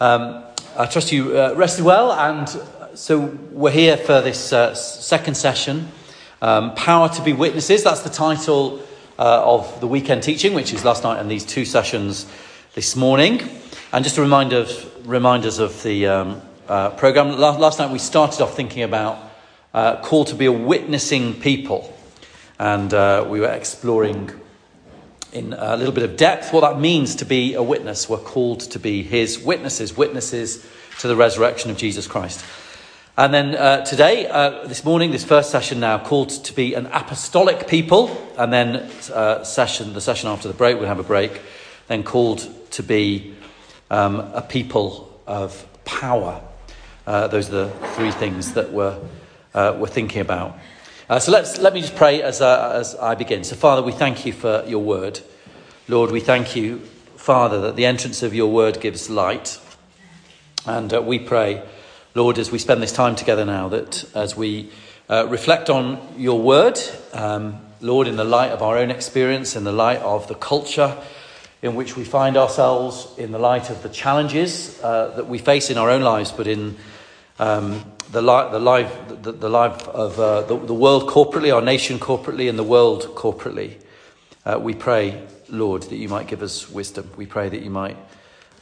Um, I trust you uh, rested well, and so we're here for this uh, second session. Um, Power to be Witnesses, that's the title uh, of the weekend teaching, which is last night and these two sessions this morning. And just a reminder of, reminders of the um, uh, program. Last, last, night we started off thinking about uh, call to be a witnessing people, and uh, we were exploring in a little bit of depth what that means to be a witness. We're called to be his witnesses, witnesses to the resurrection of Jesus Christ. And then uh, today, uh, this morning, this first session now, called to be an apostolic people. And then uh, session, the session after the break, we'll have a break. Then called to be um, a people of power. Uh, those are the three things that we're, uh, we're thinking about. Uh, so let's, let me just pray as, uh, as I begin. So, Father, we thank you for your word. Lord, we thank you, Father, that the entrance of your word gives light. And uh, we pray, Lord, as we spend this time together now, that as we uh, reflect on your word, um, Lord, in the light of our own experience, in the light of the culture in which we find ourselves, in the light of the challenges uh, that we face in our own lives, but in um, the, li- the, life, the, the life of uh, the, the, world corporately, our nation corporately, and the world corporately. Uh, we pray, Lord, that you might give us wisdom. We pray that you might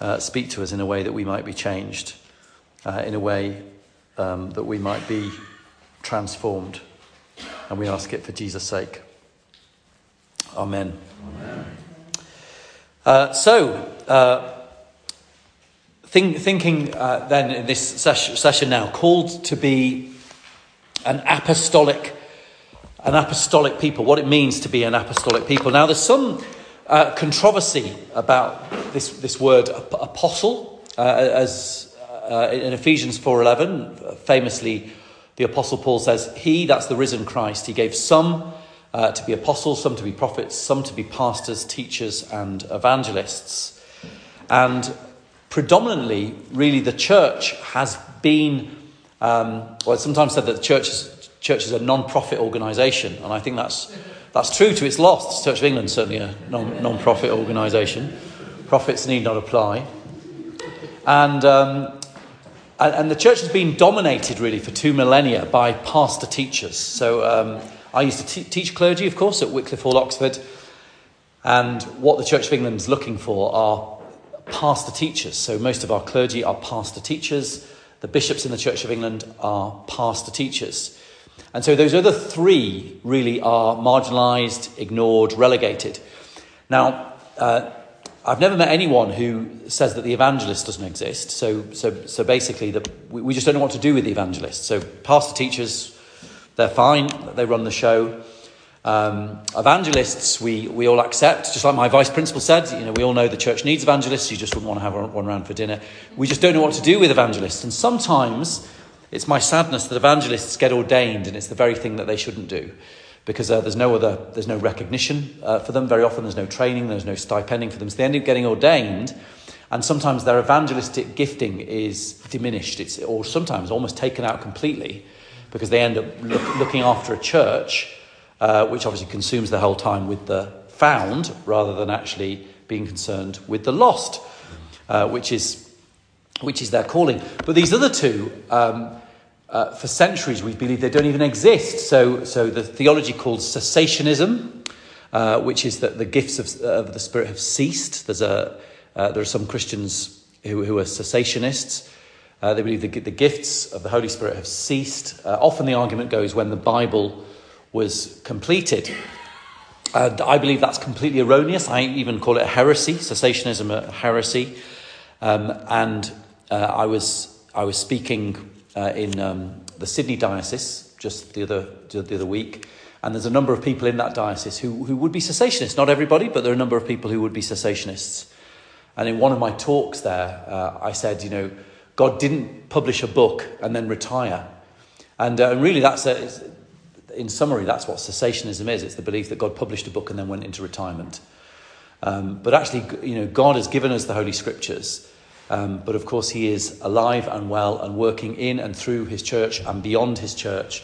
uh, speak to us in a way that we might be changed, uh, in a way um, that we might be transformed. And we ask it for Jesus' sake. Amen. Amen. Uh, so, uh, Think, thinking uh, then in this ses- session now, called to be an apostolic, an apostolic people, what it means to be an apostolic people. Now, there's some uh, controversy about this, this word apostle, uh, as uh, in Ephesians 4.11, famously, the apostle Paul says, he, that's the risen Christ, he gave some uh, to be apostles, some to be prophets, some to be pastors, teachers, and evangelists. And predominantly, really, the church has been, um, well, it's sometimes said that the church is, church is a non profit organisation, and I think that's, that's true to its loss. The Church of England certainly a non profit organisation. Profits need not apply. And, um, and, and, the church has been dominated really for two millennia by pastor teachers. So um, I used to t- teach clergy, of course, at Wycliffe Hall, Oxford. And what the Church of England is looking for are pastor teachers. So most of our clergy are pastor teachers. The bishops in the Church of England are pastor teachers. And so those other three really are marginalised, ignored, relegated. Now, uh, I've never met anyone who says that the evangelist doesn't exist. So, so, so basically, we, we just don't know what to do with the evangelist. So, pastor teachers, they're fine, they run the show. Um, evangelists, we, we all accept, just like my vice principal said, you know, we all know the church needs evangelists, you just wouldn't want to have one around for dinner. We just don't know what to do with evangelists. And sometimes it's my sadness that evangelists get ordained and it's the very thing that they shouldn't do because uh, there's no other, there's no recognition uh, for them. Very often there's no training, there's no stipending for them. So they end up getting ordained and sometimes their evangelistic gifting is diminished it's, or sometimes almost taken out completely because they end up look, looking after a church uh, which obviously consumes the whole time with the found rather than actually being concerned with the lost, uh, which, is, which is their calling. But these other two, um, uh, for centuries, we believe they don't even exist. So, so the theology called cessationism, uh, which is that the gifts of, of, the Spirit have ceased. There's a, uh, there are some Christians who, who are cessationists. Uh, they believe the, the gifts of the Holy Spirit have ceased. often the argument goes when the Bible was completed. And I believe that's completely erroneous. I even call it a heresy, cessationism a heresy. Um, and uh, I, was, I was speaking uh, in um, the Sydney diocese just the other, the other week. And there's a number of people in that diocese who, who would be cessationists. Not everybody, but there are a number of people who would be cessationists. And in one of my talks there, uh, I said, you know, God didn't publish a book and then retire. And, uh, really, that's a, in summary, that's what cessationism is. It's the belief that God published a book and then went into retirement. Um, but actually, you know, God has given us the Holy Scriptures. Um, but of course, He is alive and well and working in and through His church and beyond His church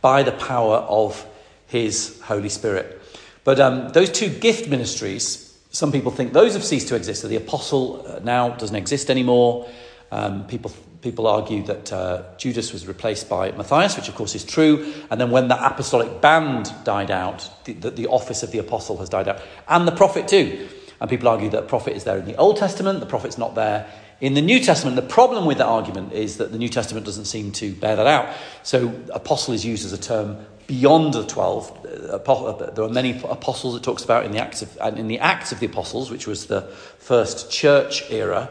by the power of His Holy Spirit. But um, those two gift ministries, some people think those have ceased to exist. So the apostle uh, now doesn't exist anymore. Um, people people argue that uh, Judas was replaced by Matthias, which of course is true. And then when the apostolic band died out, the, the, the office of the apostle has died out, and the prophet too. And people argue that prophet is there in the Old Testament, the prophet's not there in the New Testament. The problem with that argument is that the New Testament doesn't seem to bear that out. So apostle is used as a term beyond the 12. Uh, uh, there are many apostles it talks about in the Acts of, in the Acts of the Apostles, which was the first church era.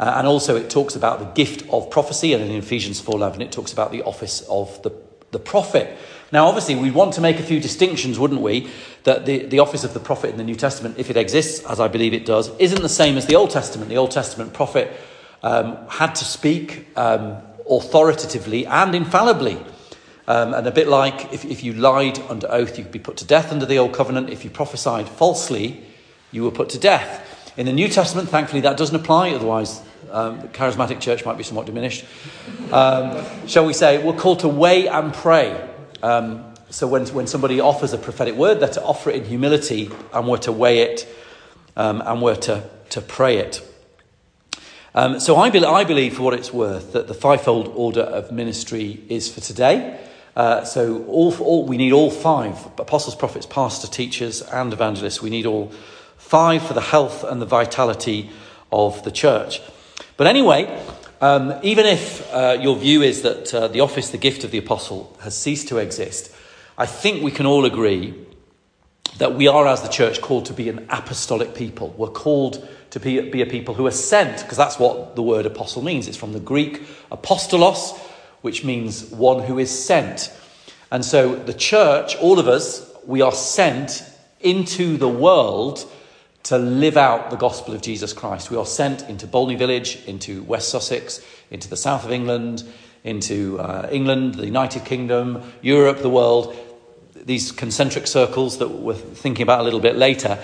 Uh, and also it talks about the gift of prophecy, and in Ephesians 4.11 it talks about the office of the, the prophet. Now, obviously, we want to make a few distinctions, wouldn't we? That the, the office of the prophet in the New Testament, if it exists, as I believe it does, isn't the same as the Old Testament. The Old Testament prophet um, had to speak um, authoritatively and infallibly. Um, and a bit like if, if you lied under oath, you could be put to death under the Old Covenant. If you prophesied falsely, you were put to death. In the New Testament, thankfully, that doesn't apply, otherwise, um, the charismatic church might be somewhat diminished. Um, shall we say, we're called to weigh and pray. Um, so when, when somebody offers a prophetic word, they're to offer it in humility and we're to weigh it um, and we're to, to pray it. Um, so I, be- I believe, for what it's worth, that the fivefold order of ministry is for today. Uh, so all, all, we need all five apostles, prophets, pastors, teachers, and evangelists. We need all five for the health and the vitality of the church. But anyway, um, even if uh, your view is that uh, the office, the gift of the apostle, has ceased to exist, I think we can all agree that we are, as the church, called to be an apostolic people. We're called to be, be a people who are sent, because that's what the word apostle means. It's from the Greek apostolos, which means one who is sent. And so the church, all of us, we are sent into the world to live out the gospel of Jesus Christ. We are sent into Bolney Village, into West Sussex, into the south of England, into uh, England, the United Kingdom, Europe, the world, these concentric circles that we're thinking about a little bit later.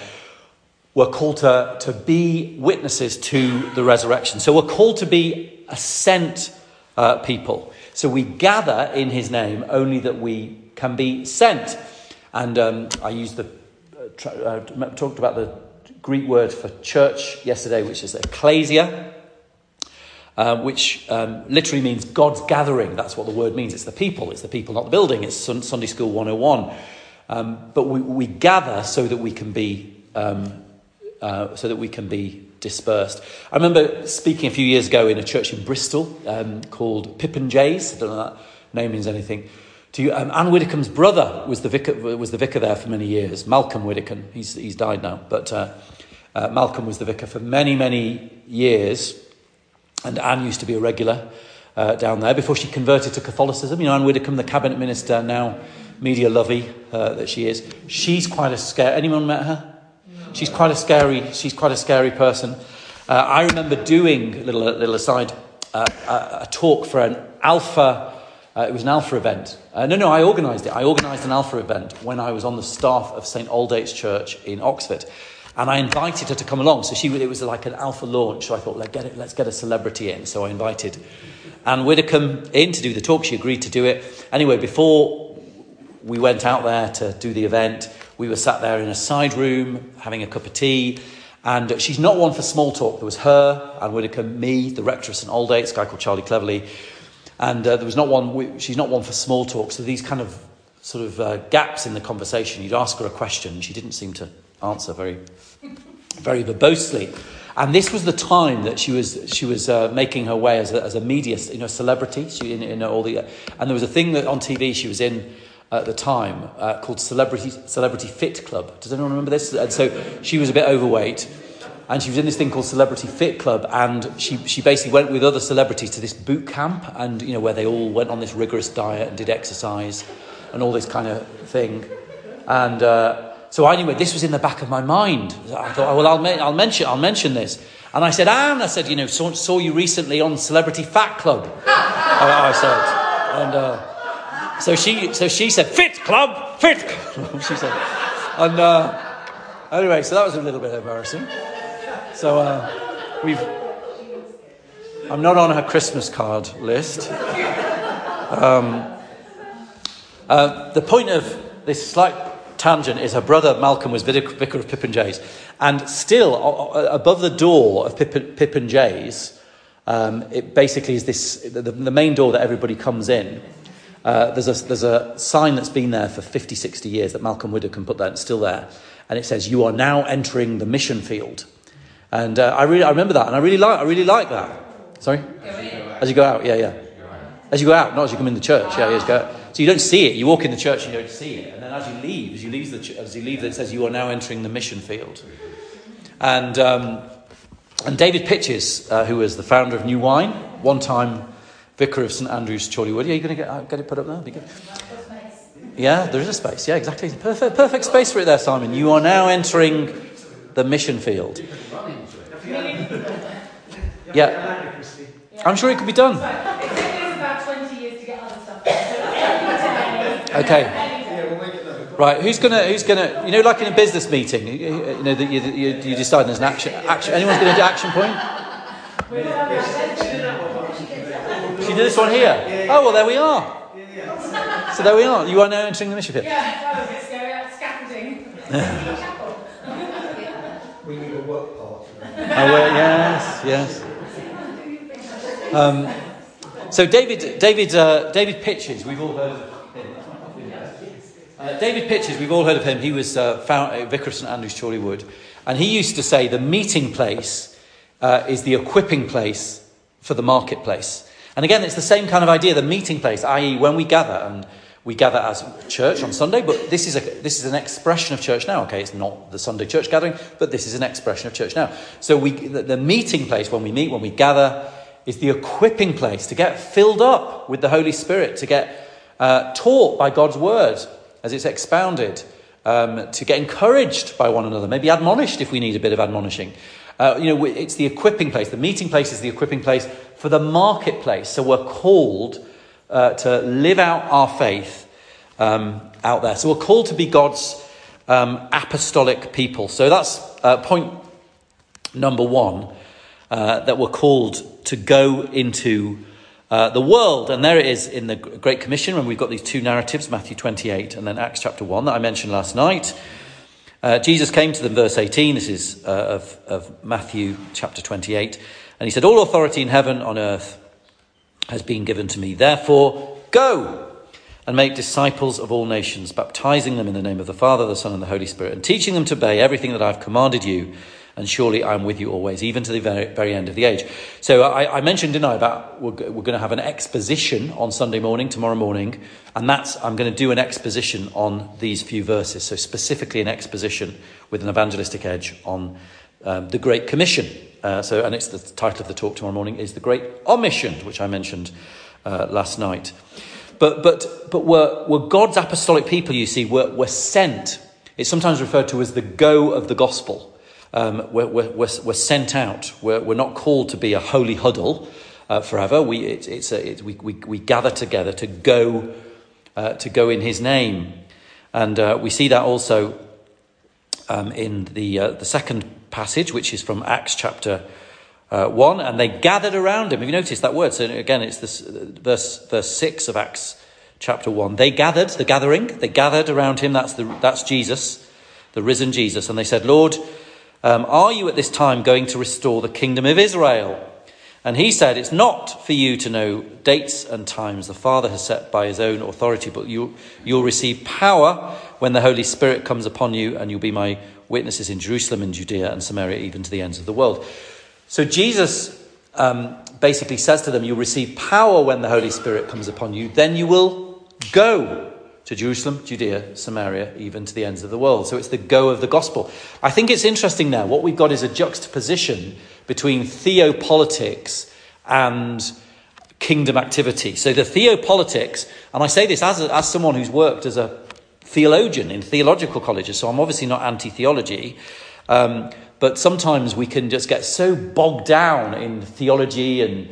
We're called to, to be witnesses to the resurrection. So we're called to be a sent uh, people. So we gather in his name only that we can be sent. And um, I used the, uh, tra- uh, talked about the Greek word for church yesterday, which is ecclesia, uh, which um, literally means God's gathering. That's what the word means. It's the people. It's the people, not the building. It's Sunday School 101. Um, but we, we, gather so that we can be um, uh, so that we can be dispersed. I remember speaking a few years ago in a church in Bristol um, called Pip 'n' Jays. I don't know that name means anything. To you, um, Anne Widdecombe's brother was the vicar was the vicar there for many years. Malcolm Widdecombe. He's he's died now, but uh, uh, Malcolm was the vicar for many many years, and Anne used to be a regular uh, down there before she converted to Catholicism. You know, Anne Widdecombe, the cabinet minister, now media lovey uh, that she is. She's quite a scare. Anyone met her? She's quite a scary. She's quite a scary person. Uh, I remember doing a little little aside uh, a, a, talk for an alpha. Uh, it was an alpha event. Uh, no, no, I organised it. I organised an alpha event when I was on the staff of St Aldate's Church in Oxford, and I invited her to come along. So she, it was like an alpha launch. So I thought, let's get it. Let's get a celebrity in. So I invited Anne Widdecombe in to do the talk. She agreed to do it. Anyway, before we went out there to do the event, we were sat there in a side room having a cup of tea. And she's not one for small talk. There was her, Anne Widdecombe, me, the rector of St Aldate's, a guy called Charlie Cleverly. And uh, there was not one, she's not one for small talk. So these kind of sort of uh, gaps in the conversation, you'd ask her a question, she didn't seem to answer very, very verbosely. And this was the time that she was she was uh, making her way as a, as a media, you know, celebrity. She in, in all the, and there was a thing that on TV she was in at the time uh, called Celebrity, Celebrity Fit Club. Does anyone remember this? And so she was a bit overweight. And she was in this thing called Celebrity Fit Club, and she, she basically went with other celebrities to this boot camp, and you know where they all went on this rigorous diet and did exercise, and all this kind of thing. And so anyway, this was in the back of my mind. I thought, oh, well, I'll, I'll mention I'll mention this. And I said, Anne, I said, you know, saw, saw you recently on Celebrity Fat Club. I, I said, and. Uh, so she, so she said, "Fit club, fit." Club, she said, and uh, anyway, so that was a little bit embarrassing. So uh, we've. I'm not on her Christmas card list. Um, uh, the point of this slight tangent is her brother Malcolm was vicar of Pip 'n' Jays. And still, above the door of Pip 'n' Jays, um, it basically is this the, the, main door that everybody comes in. Uh, there's, a, there's a sign that's been there for 50, 60 years that Malcolm Widdecombe put there, it's still there. And it says, You are now entering the mission field. And uh, I, really, I remember that, and I really, like, I really like that. Sorry? As you go out, yeah, yeah. As you go out, not as you come in the church, yeah, yeah, as you go out. So you don't see it. You walk in the church and you don't see it. And then as you leave, as you leave, the, as you leave it says you are now entering the mission field. And, um, and David Pytches, uh, who was the founder of New Wine, one time vicar of St Andrew's, Chorleywood. Yeah, you're going to get, uh, get it put up there? Be good. Yeah, there is a space. Yeah, exactly. Perfect, perfect space for it there, Simon. You are now entering the mission field. Yeah. I'm sure it could be done. Okay. Right, who's gonna who's gonna you know like in a business meeting you, you know that you, you, you decide there's an action action anyone's gonna do action point. She did this one here. Oh well, there we are. So there we are. You are now entering the mission field. Yeah, scaffolding. we need a work part. Oh well, yes, yes. Um, so David, David, uh, David Pytches, we've all heard of uh, David Pytches, we've all heard of him. He was uh, found, uh, Vicar of St Andrews, Chorleywood. And he used to say the meeting place uh, is the equipping place for the marketplace. And again, it's the same kind of idea, the meeting place, i.e., when we gather, and we gather as church on Sunday, but this is, a, this is an expression of church now. Okay, it's not the Sunday church gathering, but this is an expression of church now. So we, the, the meeting place, when we meet, when we gather, is the equipping place to get filled up with the Holy Spirit, to get uh, taught by God's word, as it's expounded, um, to get encouraged by one another, maybe admonished if we need a bit of admonishing. Uh, you know, it's the equipping place. The meeting place is the equipping place for the marketplace. So we're called uh, to live out our faith um, out there. So we're called to be God's um, apostolic people. So that's uh, point number one uh, that we're called to go into uh, the world. And there it is in the Great Commission when we've got these two narratives, Matthew 28 and then Acts chapter 1, that I mentioned last night. Uh, Jesus came to them, verse 18, this is uh, of, of Matthew chapter 28, and he said, All authority in heaven on earth has been given to me. Therefore, go and make disciples of all nations, baptizing them in the name of the Father, the Son, and the Holy Spirit, and teaching them to obey everything that I've commanded you and surely I'm with you always, even to the very, very end of the age. So I, I mentioned, didn't I, about we're, we're going to have an exposition on Sunday morning, tomorrow morning, and that's, I'm going to do an exposition on these few verses. So specifically an exposition with an evangelistic edge on um, the Great Commission. Uh, so, and it's the title of the talk tomorrow morning is the Great Omission, which I mentioned uh, last night. But, but, but we're, we're God's apostolic people, you see, we're, we're sent. It's sometimes referred to as the go of the gospel um, we're, we're, we're, sent out. We're, we're not called to be a holy huddle uh, forever. We, it, it's a, it, we, we, we gather together to go, uh, to go in his name. And uh, we see that also um, in the, uh, the second passage, which is from Acts chapter uh, 1. And they gathered around him. Have you noticed that word? So again, it's this verse, verse 6 of Acts chapter 1. They gathered, the gathering, they gathered around him. That's, the, that's Jesus, the risen Jesus. And they said, Lord, um, Are you at this time going to restore the kingdom of Israel? And he said, It's not for you to know dates and times the Father has set by his own authority, but you, you'll receive power when the Holy Spirit comes upon you, and you'll be my witnesses in Jerusalem and Judea and Samaria, even to the ends of the world. So Jesus um, basically says to them, You'll receive power when the Holy Spirit comes upon you, then you will go to Jerusalem, Judea, Samaria, even to the ends of the world. So it's the go of the gospel. I think it's interesting now. What we've got is a juxtaposition between theopolitics and kingdom activity. So the theopolitics, and I say this as, a, as someone who's worked as a theologian in theological colleges, so I'm obviously not anti theology. Um, but sometimes we can just get so bogged down in theology and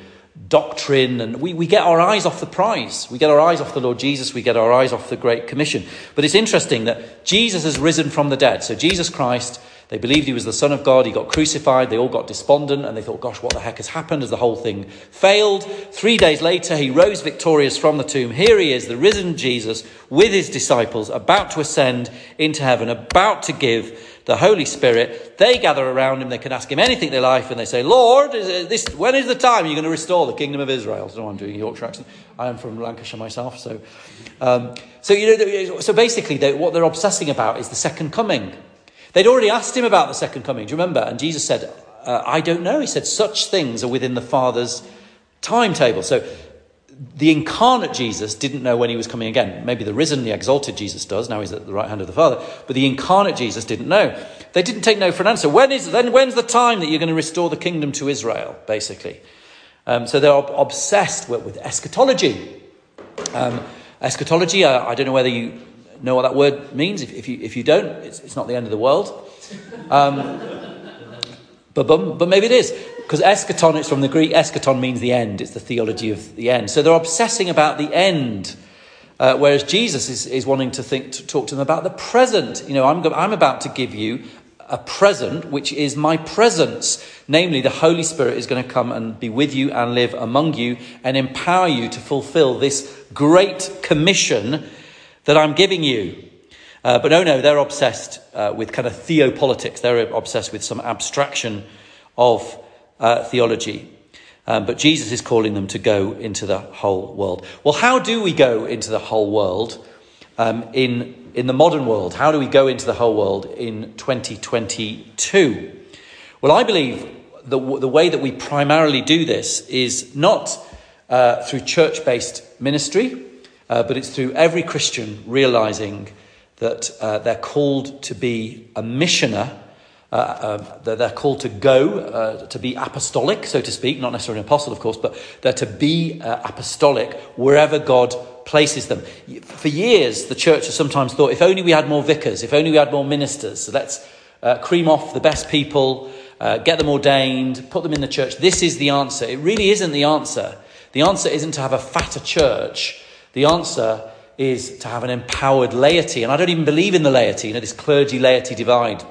doctrine, and we, we get our eyes off the prize. We get our eyes off the Lord Jesus, we get our eyes off the Great Commission. But it's interesting that Jesus has risen from the dead. So Jesus Christ They believed he was the Son of God. He got crucified. They all got despondent and they thought, gosh, what the heck has happened as the whole thing failed? Three days later, he rose victorious from the tomb. Here he is, the risen Jesus, with his disciples, about to ascend into heaven, about to give the Holy Spirit. They gather around him. They can ask him anything they like, and they say, Lord, is this, when is the time you're going to restore the kingdom of Israel? So I'm doing Yorkshire accent. I am from Lancashire myself. So, um, so, you know, so basically, they, what they're obsessing about is the second coming. They'd already asked him about the second coming. Do you remember? And Jesus said, uh, I don't know. He said, such things are within the Father's timetable. So the incarnate Jesus didn't know when he was coming again. Maybe the risen, the exalted Jesus does. Now he's at the right hand of the Father. But the incarnate Jesus didn't know. They didn't take no for an answer. When is then? When's the time that you're going to restore the kingdom to Israel? Basically, um, so they're obsessed with, with eschatology. Um, eschatology. I, I, don't know whether you know what that word means. If, if you if you don't, it's, it's, not the end of the world. Um, but, but but maybe it is. Because eschaton, it's from the Greek, eschaton means the end. It's the theology of the end. So they're obsessing about the end. Uh, whereas Jesus is, is wanting to think, to talk to them about the present. You know, I'm, I'm about to give you a present, which is my presence. Namely, the Holy Spirit is going to come and be with you and live among you and empower you to fulfill this great commission that I'm giving you. Uh, but no, no, they're obsessed uh, with kind of theopolitics. They're obsessed with some abstraction of uh, theology. Um, but Jesus is calling them to go into the whole world. Well, how do we go into the whole world um, in, in the modern world? How do we go into the whole world in 2022? Well, I believe the, the way that we primarily do this is not uh, through church based ministry, uh, but it's through every Christian realizing that uh, they're called to be a missioner uh, um, they're called to go, uh, to be apostolic, so to speak, not necessarily an apostle, of course, but they're to be uh, apostolic wherever God places them. For years, the church has sometimes thought if only we had more vicars, if only we had more ministers, so let's uh, cream off the best people, uh, get them ordained, put them in the church. This is the answer. It really isn't the answer. The answer isn't to have a fatter church. The answer is to have an empowered laity. And I don't even believe in the laity, you know, this clergy laity divide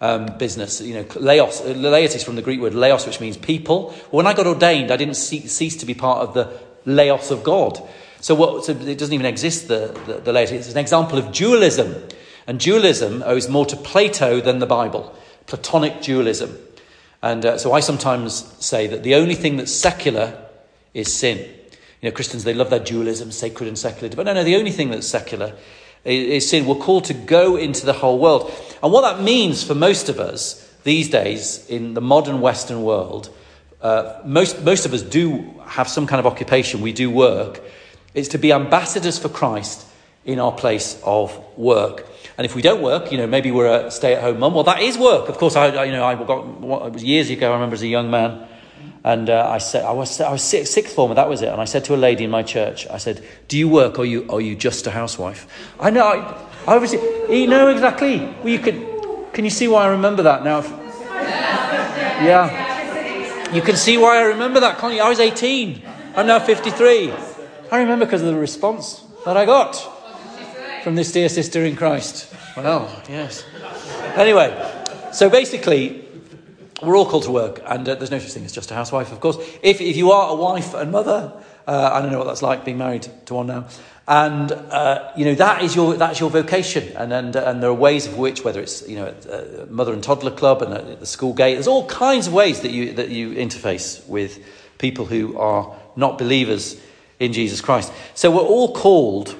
um, business. You know, laos, laity is from the Greek word laos, which means people. When I got ordained, I didn't cease to be part of the laos of God. So, what, so it doesn't even exist, the, the, the laity. It's an example of dualism. And dualism owes more to Plato than the Bible, Platonic dualism. And uh, so I sometimes say that the only thing that's secular is sin. You know, Christians, they love their dualism, sacred and secular. But no, no, the only thing that's secular is sin. We're called to go into the whole world. And what that means for most of us these days in the modern Western world, uh, most, most of us do have some kind of occupation, we do work, is to be ambassadors for Christ in our place of work. And if we don't work, you know, maybe we're a stay-at-home mum. Well, that is work. Of course, I, I you know, I got what, it was years ago. I remember as a young man, and uh, I said, I was, I was sixth form, that was it. And I said to a lady in my church, I said, Do you work or are you, are you just a housewife? I know, I, I obviously, you know exactly. Well, you could, can you see why I remember that now? Yeah. You can see why I remember that, can't you? I was 18. I'm now 53. I remember because of the response that I got from this dear sister in Christ. Well, yes. Anyway, so basically, we're all called to work, and uh, there's no such thing as just a housewife, of course. If, if you are a wife and mother, uh, I don't know what that's like being married to one now. And, uh, you know, that is your, that's your vocation. And, and, and there are ways of which, whether it's, you know, a mother and toddler club and at the school gate, there's all kinds of ways that you, that you interface with people who are not believers in Jesus Christ. So we're all called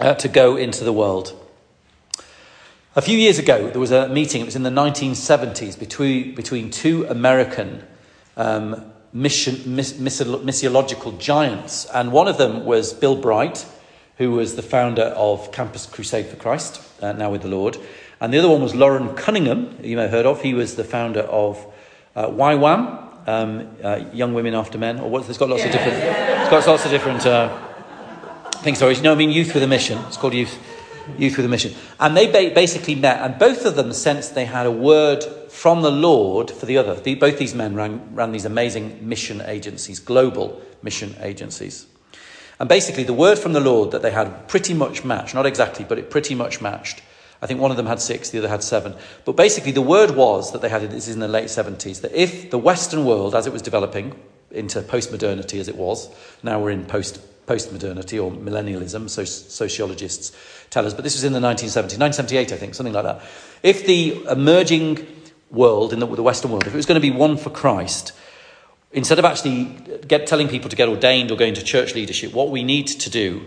uh, to go into the world. A few years ago, there was a meeting, it was in the 1970s, between, between two American um, mission, miss, missiological giants. And one of them was Bill Bright, who was the founder of Campus Crusade for Christ, uh, now with the Lord. And the other one was Loren Cunningham, you may have heard of. He was the founder of uh, YWAM, um, uh, Young Women After Men, or what, it's got lots yeah. of different, it's got lots of different uh, things. Sorry, you know, I mean, Youth with a Mission. It's called Youth Youth with a Mission. And they ba- basically met, and both of them sensed they had a word from the Lord for the other. The, both these men ran, ran these amazing mission agencies, global mission agencies. And basically, the word from the Lord that they had pretty much matched, not exactly, but it pretty much matched. I think one of them had six, the other had seven. But basically, the word was that they had, this is in the late 70s, that if the Western world, as it was developing into post-modernity as it was, now we're in post, post-modernity or millennialism, so sociologists tell us, but this was in the 1970s, 1978 I think, something like that. If the emerging world, in the, the Western world, if it was going to be won for Christ, instead of actually get, telling people to get ordained or go into church leadership, what we need to do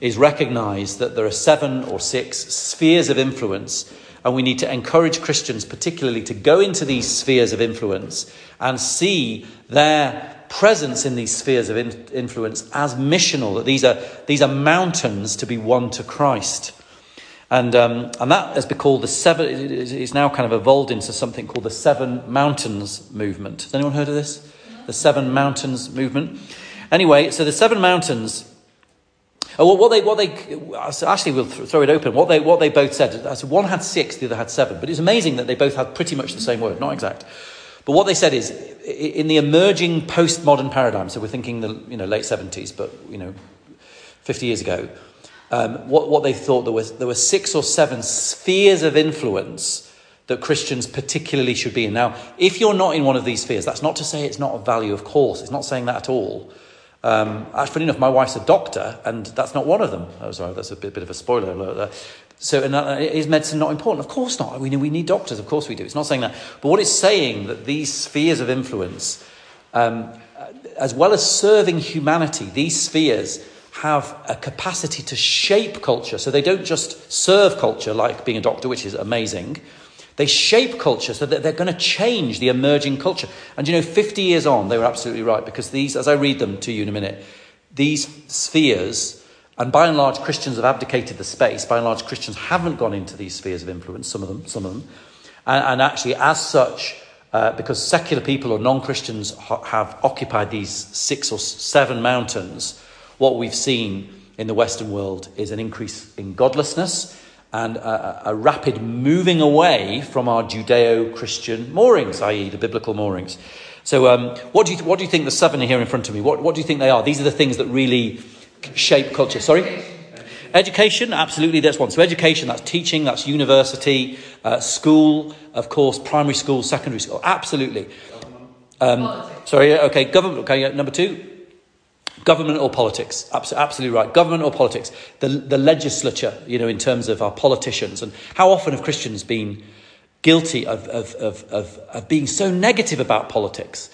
is recognize that there are seven or six spheres of influence, and we need to encourage Christians, particularly, to go into these spheres of influence and see their presence in these spheres of in- influence as missional, that these are, these are mountains to be won to Christ. And, um, and that has been called the seven, it's now kind of evolved into something called the Seven Mountains Movement. Has anyone heard of this? The Seven Mountains Movement. Anyway, so the Seven Mountains Oh, what they, what they, actually, we'll throw it open. What they, what they both said, one had six, the other had seven. But it's amazing that they both had pretty much the same word, not exact. But what they said is, in the emerging postmodern paradigm, so we're thinking the you know, late 70s, but you know, 50 years ago, um, what, what they thought there was, there were six or seven spheres of influence that Christians particularly should be in. Now, if you're not in one of these spheres, that's not to say it's not of value, of course. It's not saying that at all. Um, actually, enough, my wife's a doctor, and that's not one of them. Oh, sorry, that's a bit, bit of a spoiler alert there. So, uh, is medicine not important? Of course not. We, we need doctors, of course we do. It's not saying that. But what it's saying that these spheres of influence, um, as well as serving humanity, these spheres have a capacity to shape culture. So they don't just serve culture like being a doctor, which is amazing. They shape culture so that they're going to change the emerging culture. And you know, 50 years on, they were absolutely right because these, as I read them to you in a minute, these spheres, and by and large, Christians have abdicated the space. By and large, Christians haven't gone into these spheres of influence, some of them, some of them. And, and actually, as such, uh, because secular people or non Christians ha- have occupied these six or seven mountains, what we've seen in the Western world is an increase in godlessness and a, a rapid moving away from our Judeo Christian moorings, i.e., the biblical moorings. So, um, what, do you, what do you think the seven here in front of me? What, what do you think they are? These are the things that really shape culture. Sorry? Education, absolutely, that's one. So, education, that's teaching, that's university, uh, school, of course, primary school, secondary school, absolutely. Um, sorry, okay, government, okay, number two. Government or politics? Absolutely right. Government or politics? The, the legislature, you know, in terms of our politicians. And how often have Christians been guilty of, of, of, of, of being so negative about politics?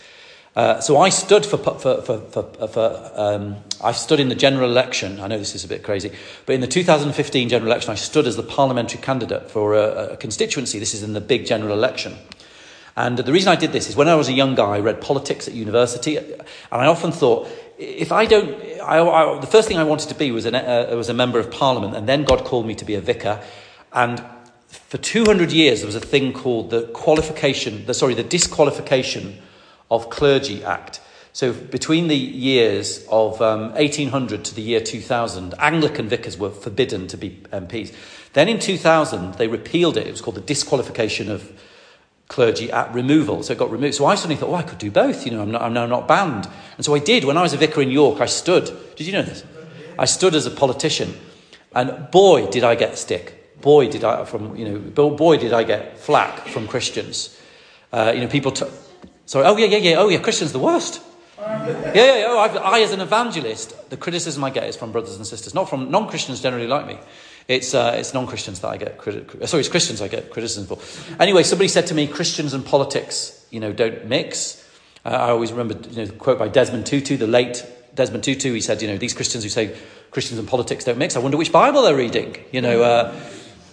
Uh, so I stood for, for, for, for, for um, I stood in the general election. I know this is a bit crazy, but in the 2015 general election, I stood as the parliamentary candidate for a, a constituency. This is in the big general election. And the reason I did this is when I was a young guy, I read politics at university, and I often thought, if I don't, I, I, the first thing I wanted to be was, an, uh, was a member of parliament, and then God called me to be a vicar. And for 200 years, there was a thing called the qualification, the, sorry, the disqualification of clergy act. So between the years of um, 1800 to the year 2000, Anglican vicars were forbidden to be MPs. Then in 2000, they repealed it. It was called the disqualification of clergy at removal. So it got removed. So I suddenly thought, oh, I could do both. You know, I'm, not, I'm now not banned. And so I did. When I was a vicar in York, I stood. Did you know this? I stood as a politician. And boy, did I get stick. Boy, did I, from, you know, boy, did I get flack from Christians. Uh, you know, people, t- sorry, oh yeah, yeah, yeah, oh yeah, Christians the worst. Yeah, yeah, yeah. Oh, I, as an evangelist, the criticism I get is from brothers and sisters, not from non Christians generally like me. It's, uh, it's non Christians that I get criti- sorry, it's Christians I get criticism for. Anyway, somebody said to me, Christians and politics, you know, don't mix. Uh, I always remember, you know, the quote by Desmond Tutu, the late Desmond Tutu. He said, you know, these Christians who say Christians and politics don't mix. I wonder which Bible they're reading. You know, uh,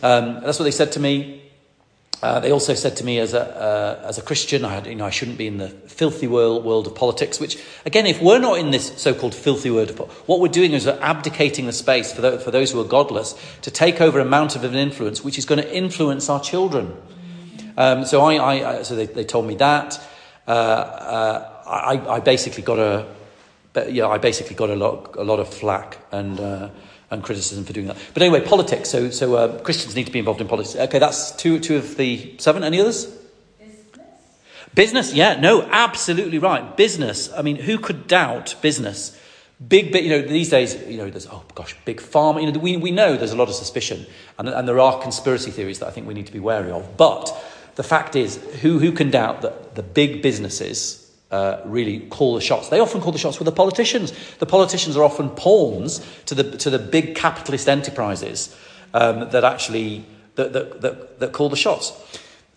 um, that's what they said to me. Uh, they also said to me, as a, uh, as a Christian, I, had, you know, I shouldn't be in the filthy world, world of politics, which, again, if we're not in this so called filthy world, of, what we're doing is we're abdicating the space for, the, for those who are godless to take over a mount of an influence which is going to influence our children. Um, so I, I, so they, they told me that. Uh, uh I, I basically got a, yeah, I basically got a lot, a lot of flack and uh, and criticism for doing that. But anyway, politics. So, so uh, Christians need to be involved in politics. Okay, that's two, two of the seven. Any others? Business. Business, yeah, no, absolutely right. Business. I mean, who could doubt business? Big, bit, you know, these days, you know, there's, oh gosh, big pharma. You know, we, we know there's a lot of suspicion, and, and there are conspiracy theories that I think we need to be wary of. But the fact is, who, who can doubt that the big businesses uh, really call the shots? They often call the shots with the politicians. The politicians are often pawns to the, to the big capitalist enterprises um, that actually that, that, that, that call the shots.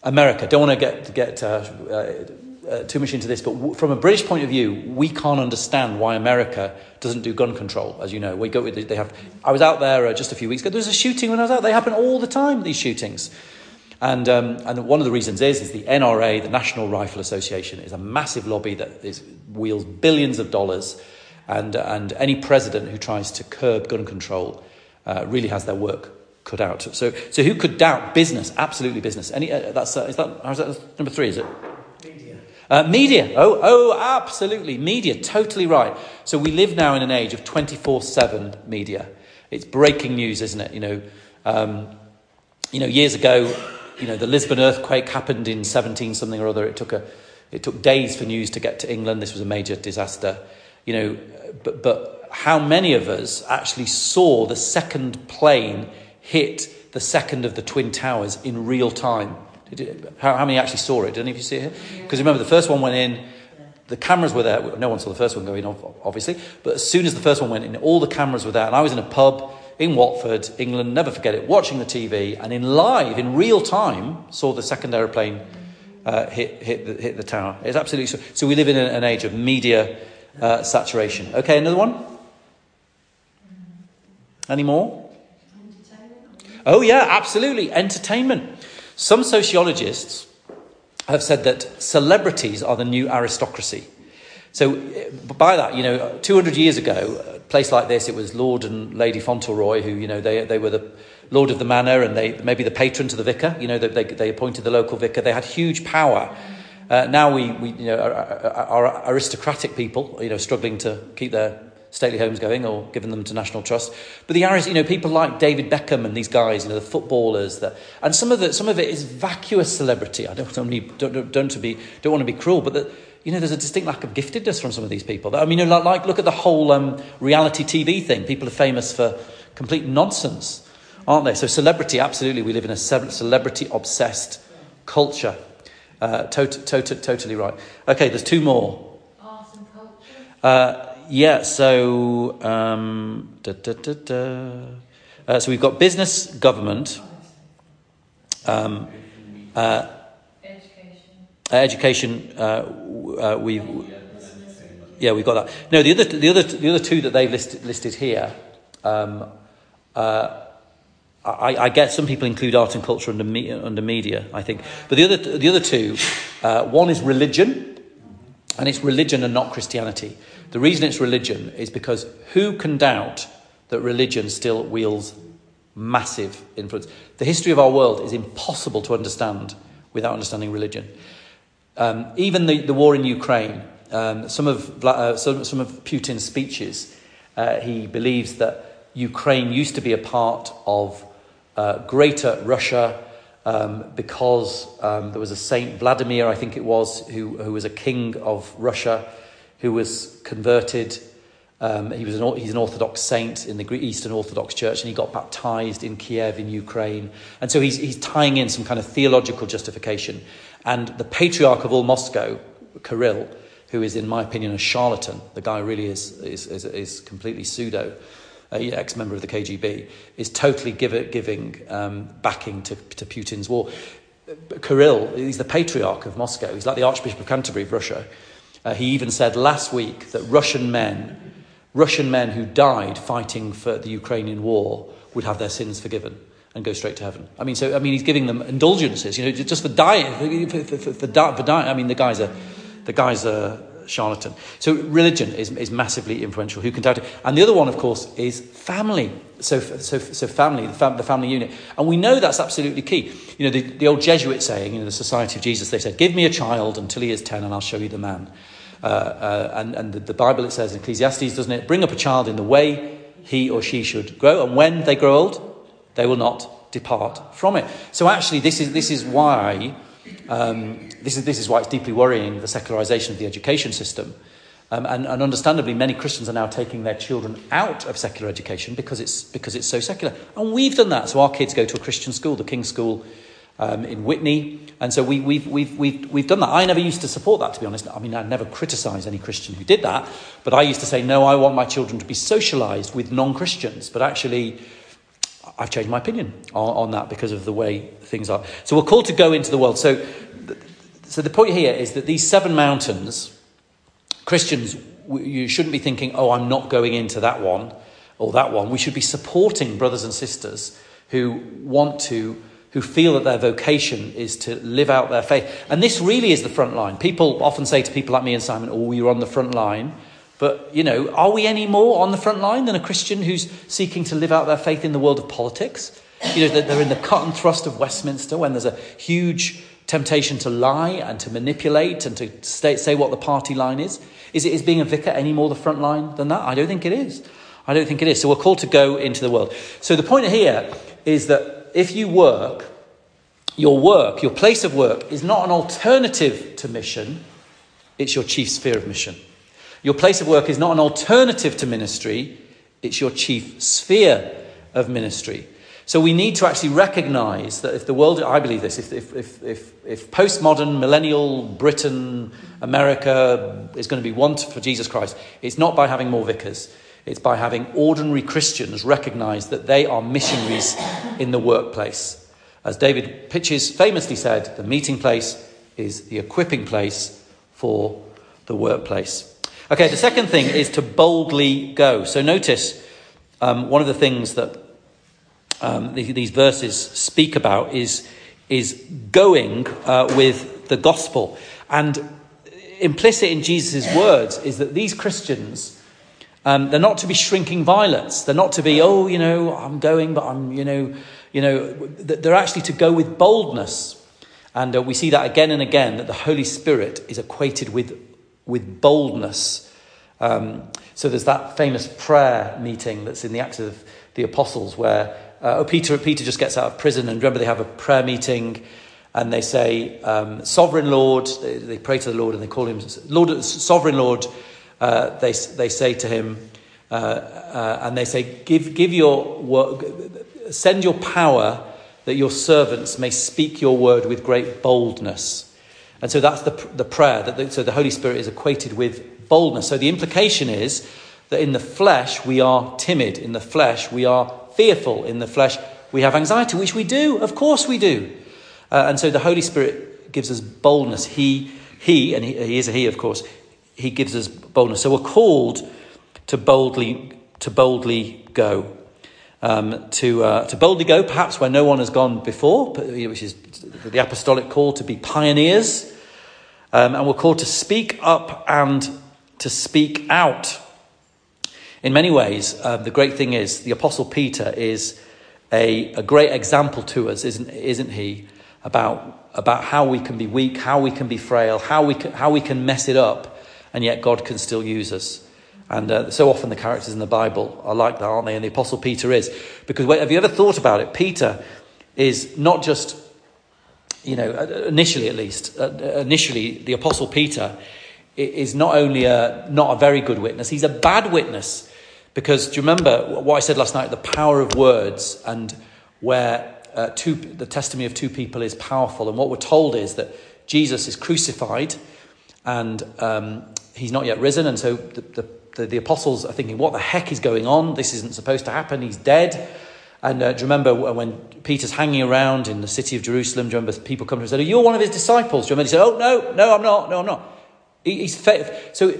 America, don't want to get, get uh, uh, uh, too much into this, but w- from a British point of view, we can't understand why America doesn't do gun control. As you know, we go. They have. I was out there uh, just a few weeks ago. There was a shooting when I was out. They happen all the time. These shootings. And, um, and one of the reasons is, is the NRA, the National Rifle Association, is a massive lobby that is, wields billions of dollars. And, and any president who tries to curb gun control uh, really has their work cut out. So, so who could doubt business? Absolutely business. Any, uh, that's, uh, is that, is that number three, is it? Uh, media. Oh, oh, absolutely. Media. Totally right. So we live now in an age of 24 7 media. It's breaking news, isn't it? You know, um, you know, years ago, you know, the Lisbon earthquake happened in 17 something or other. It took, a, it took days for news to get to England. This was a major disaster. You know, but, but how many of us actually saw the second plane hit the second of the Twin Towers in real time? It, how, how, many actually saw it? Did any of you see it? Because remember, the first one went in, the cameras were there. No one saw the first one go in, obviously. But as soon as the first one went in, all the cameras were there. And I was in a pub in Watford, England, never forget it, watching the TV, and in live, in real time, saw the second aeroplane uh, hit, hit, the, hit the tower. It's absolutely so. So we live in an, age of media uh, saturation. Okay, another one? Any more? Oh, yeah, absolutely. Entertainment. Some sociologists have said that celebrities are the new aristocracy. So, by that, you know, 200 years ago, place like this, it was Lord and Lady Fauntleroy, who, you know, they, they were the Lord of the Manor and they maybe the patron to the vicar. You know, they, they, appointed the local vicar. They had huge power. Uh, now we, we, you know, are, aristocratic people, you know, struggling to keep their stately homes going or giving them to National Trust. But the Irish, you know, people like David Beckham and these guys, you know, the footballers, that, and some of it, some of it is vacuous celebrity. I don't, don't, don't, don't, to be, don't want to be cruel, but that, you know, there's a distinct lack of giftedness from some of these people. I mean, you know, like, look at the whole um, reality TV thing. People are famous for complete nonsense, aren't they? So celebrity, absolutely, we live in a celebrity obsessed culture. Uh, to- to- to- totally right. Okay, there's two more. Art and culture. Uh, yeah, so um, da, da, da, uh, so we've got business, government, um, uh, uh, education. Uh, uh, we yeah, we've got that. No, the other the other the other two that they've listed listed here. Um, uh, I, I, get some people include art and culture under, me, under media, I think, but the other the other two, one is religion, and it's religion and not Christianity. The reason it's religion is because who can doubt that religion still wields massive influence? The history of our world is impossible to understand without understanding religion. Um, even the, the war in Ukraine, um, some, of, uh, some, some, of Putin's speeches, uh, he believes that Ukraine used to be a part of uh, greater Russia um, because um, there was a Saint Vladimir, I think it was, who, who was a king of Russia who was converted. Um, he was an, he's an Orthodox saint in the Eastern Orthodox Church, and he got baptized in Kiev in Ukraine. And so he's, he's tying in some kind of theological justification. And the patriarch of all Moscow, Kirill, who is, in my opinion, a charlatan, the guy really is, is, is, is completely pseudo, uh, ex member of the KGB, is totally give, giving um, backing to, to Putin's war. Kirill, he's the patriarch of Moscow. He's like the Archbishop of Canterbury of Russia. Uh, he even said last week that Russian men, Russian men who died fighting for the Ukrainian war, would have their sins forgiven and go straight to heaven. I mean, so I mean, he's giving them indulgences, you know, just for dying, for, for, for, for dying. I mean, the guy's a, the guy's a charlatan. So religion is, is massively influential. Who can doubt it? And the other one, of course, is family. So, so, so family, the, fam, the family unit. And we know that's absolutely key. You know, the, the old Jesuit saying, you know, the Society of Jesus, they said, give me a child until he is 10 and I'll show you the man. Uh, uh, and and the, the, Bible, it says in Ecclesiastes, doesn't it? Bring up a child in the way he or she should grow, and when they grow old, they will not depart from it. So actually, this is, this is why. Um, this, is, this is why it's deeply worrying the secularization of the education system. Um, and, and understandably, many Christians are now taking their children out of secular education because it's, because it's so secular. And we've done that. So our kids go to a Christian school, the King's School um, in Witney. And so we, we've, we've, we've, we've done that. I never used to support that, to be honest. I mean, I never criticised any Christian who did that. But I used to say, no, I want my children to be socialised with non Christians. But actually, I've changed my opinion on, on, that because of the way things are. So we're called to go into the world. So, so the point here is that these seven mountains Christians, you shouldn't be thinking, oh, I'm not going into that one or that one. We should be supporting brothers and sisters who want to, who feel that their vocation is to live out their faith. And this really is the front line. People often say to people like me and Simon, oh, you're on the front line. But, you know, are we any more on the front line than a Christian who's seeking to live out their faith in the world of politics? You know, they're in the cut and thrust of Westminster when there's a huge temptation to lie and to manipulate and to say what the party line is. Is it is being a vicar any more the front line than that? I don't think it is. I don't think it is. So we're called to go into the world. So the point here is that if you work, your work, your place of work, is not an alternative to mission, it's your chief sphere of mission. Your place of work is not an alternative to ministry, it's your chief sphere of ministry. So we need to actually recognize that if the world, I believe this, if, if, if, if, postmodern, millennial Britain, America is going to be won for Jesus Christ, it's not by having more vicars. It's by having ordinary Christians recognize that they are missionaries in the workplace. As David Pytches famously said, the meeting place is the equipping place for the workplace. Okay, the second thing is to boldly go. So notice um, one of the things that um, these verses speak about is, is going uh, with the gospel. And implicit in Jesus' words is that these Christians, um, they're not to be shrinking violets. They're not to be, oh, you know, I'm going, but I'm, you know, you know, they're actually to go with boldness. And uh, we see that again and again that the Holy Spirit is equated with, with boldness. Um, so there's that famous prayer meeting that's in the Acts of the Apostles where uh, oh, Peter, Peter just gets out of prison, and remember they have a prayer meeting, and they say, um, "Sovereign Lord." They, they, pray to the Lord, and they call him Lord, Sovereign Lord. Uh, they they say to him, uh, uh, and they say, "Give give your work, send your power, that your servants may speak your word with great boldness." And so that's the the prayer. That the, so the Holy Spirit is equated with boldness. So the implication is that in the flesh we are timid. In the flesh we are fearful in the flesh. We have anxiety, which we do. Of course we do. Uh, and so the Holy Spirit gives us boldness. He, he and he, he is a he, of course, he gives us boldness. So we're called to boldly, to boldly go. Um, to, uh, to boldly go, perhaps where no one has gone before, which is the apostolic call to be pioneers. Um, and we're called to speak up and to speak out. In many ways, uh, the great thing is the Apostle Peter is a, a great example to us, isn't, isn't he? About, about how we can be weak, how we can be frail, how we can, how we can mess it up, and yet God can still use us. And uh, so often the characters in the Bible are like that, aren't they? And the Apostle Peter is. Because have you ever thought about it? Peter is not just, you know, uh, initially at least, uh, initially the Apostle Peter is not only a, not a very good witness, he's a bad witness. Because do you remember what I said last night? The power of words and where uh, two, the testimony of two people is powerful. And what we're told is that Jesus is crucified and um, he's not yet risen. And so the, the, the, the, apostles are thinking, what the heck is going on? This isn't supposed to happen. He's dead. And uh, do you remember when Peter's hanging around in the city of Jerusalem? Do you remember people come to him and said, You're one of his disciples? Do you remember? He said, Oh, no, no, I'm not. No, I'm not. He, he's faith. So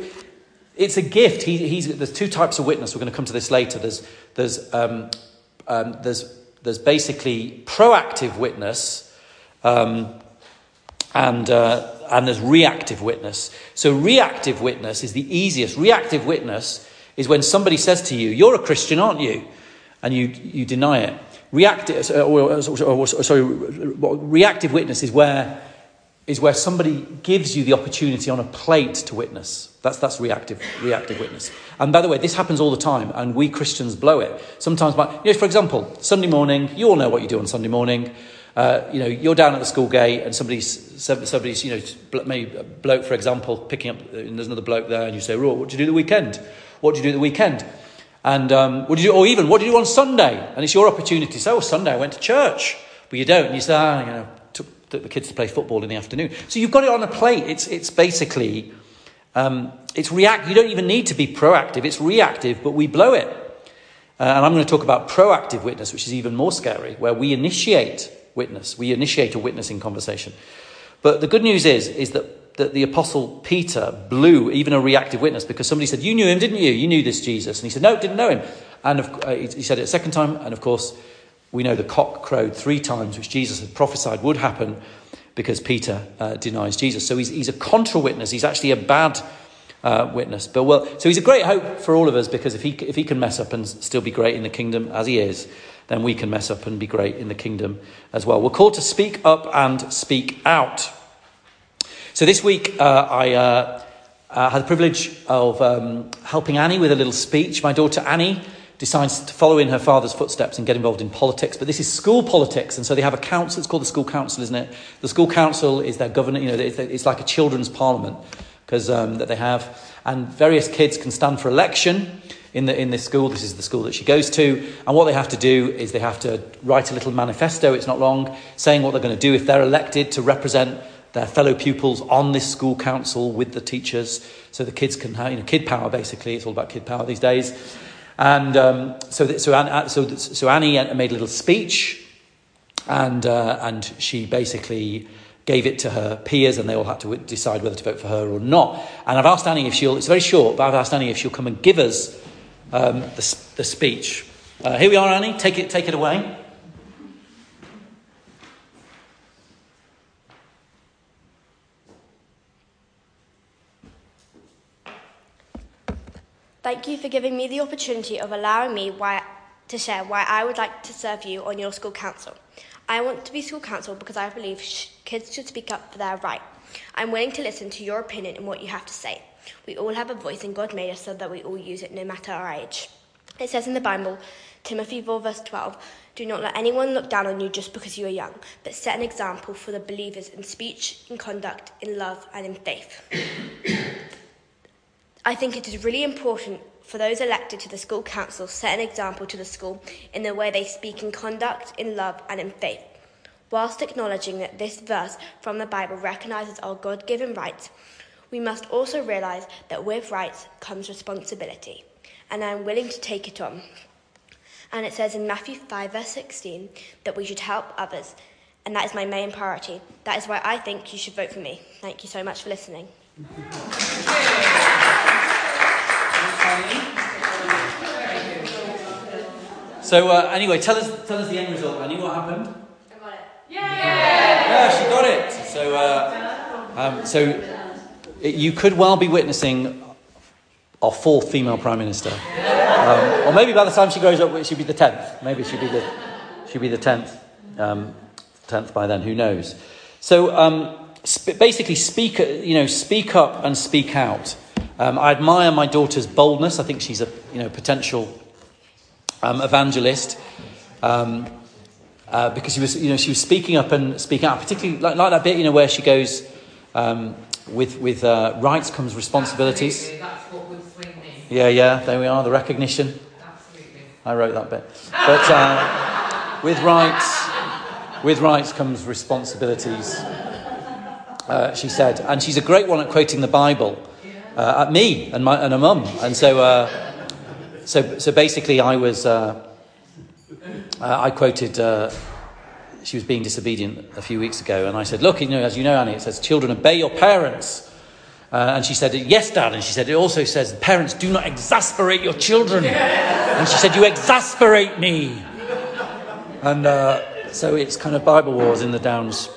it's a gift. He, there's two types of witness. We're going to come to this later. There's, there's, um, um, there's, there's basically proactive witness um, and, uh, and there's reactive witness. So, reactive witness is the easiest. Reactive witness is when somebody says to you, You're a Christian, aren't you? And you, you deny it. Reactive, uh, sorry, reactive witness is where is where somebody gives you the opportunity on a plate to witness. That's, that's reactive, reactive witness. And by the way, this happens all the time, and we Christians blow it. Sometimes, by, you know, for example, Sunday morning, you all know what you do on Sunday morning. Uh, you know, you're down at the school gate and somebody's, somebody's you know, maybe a bloke, for example, picking up, and there's another bloke there, and you say, "Raw, what do you do the weekend? What do you do the weekend?" And um, what do you do, or even, what do you do on Sunday? And it's your opportunity say, "Oh, Sunday I went to church," but you don't. And you say, "Ah, you know, took, took the kids to play football in the afternoon." So you've got it on a plate. It's it's basically um, it's react. You don't even need to be proactive. It's reactive, but we blow it. Uh, and I'm going to talk about proactive witness, which is even more scary, where we initiate witness. We initiate a witnessing conversation. But the good news is, is that, that the apostle Peter blew even a reactive witness because somebody said, You knew him, didn't you? You knew this Jesus. And he said, No, didn't know him. And of, uh, he said it a second time. And of course, we know the cock crowed three times, which Jesus had prophesied would happen because Peter uh, denies Jesus. So he's, he's a contra witness. He's actually a bad uh, witness. But well, so he's a great hope for all of us because if he, if he can mess up and still be great in the kingdom as he is, then we can mess up and be great in the kingdom as well. We're called to speak up and speak out. So this week, uh, I uh, uh, had the privilege of um, helping Annie with a little speech. My daughter Annie decides to follow in her father's footsteps and get involved in politics. But this is school politics, and so they have a council. It's called the school council, isn't it? The school council is their governor. You know, it's like a children's parliament because um, that they have, and various kids can stand for election in the in this school. This is the school that she goes to, and what they have to do is they have to write a little manifesto. It's not long, saying what they're going to do if they're elected to represent their fellow pupils on this school council with the teachers, so the kids can have you know kid power. Basically, it's all about kid power these days. And um, so, so, so, so Annie made a little speech, and uh, and she basically gave it to her peers and they all had to decide whether to vote for her or not. And I've asked Annie if she'll, it's very short, but I've asked Annie if she'll come and give us um, the, the, speech. Uh, here we are, Annie. Take it, take it away. Thank you for giving me the opportunity of allowing me why, to share why I would like to serve you on your school council. I want to be school council because I believe sh- kids should speak up for their right. I'm willing to listen to your opinion and what you have to say. We all have a voice, and God made us so that we all use it no matter our age. It says in the Bible, Timothy 4, verse 12, Do not let anyone look down on you just because you are young, but set an example for the believers in speech, in conduct, in love, and in faith. I think it is really important for those elected to the school council set an example to the school in the way they speak in conduct, in love, and in faith. Whilst acknowledging that this verse from the Bible recognizes our God given rights, we must also realize that with rights comes responsibility, and I am willing to take it on. And it says in Matthew 5, verse 16, that we should help others, and that is my main priority. That is why I think you should vote for me. Thank you so much for listening. So uh, anyway, tell us tell us the end result, Annie. What happened? I got it. Yeah! Yeah, she got it. So uh, um, so it, you could well be witnessing our fourth female prime minister, um, or maybe by the time she grows up, she'll be the tenth. Maybe she'll be the she'll be the tenth um, tenth by then. Who knows? So um, sp- basically, speak you know speak up and speak out. Um, I admire my daughter's boldness. I think she's a you know potential um, evangelist um, uh, because she was, you know, she was speaking up and speaking out, particularly like, like that bit, you know, where she goes um, with with uh, rights comes responsibilities. Absolutely, that's what would swing me. Yeah, yeah, there we are, the recognition. Absolutely. I wrote that bit, but uh, with rights, with rights comes responsibilities. Uh, she said, and she's a great one at quoting the Bible uh, at me and my and her mum, and so. Uh, so, so basically, I was, uh, uh, I quoted, uh, she was being disobedient a few weeks ago, and I said, Look, you know, as you know, Annie, it says, Children, obey your parents. Uh, and she said, Yes, Dad. And she said, It also says, Parents, do not exasperate your children. And she said, You exasperate me. And uh, so it's kind of Bible wars in the Downs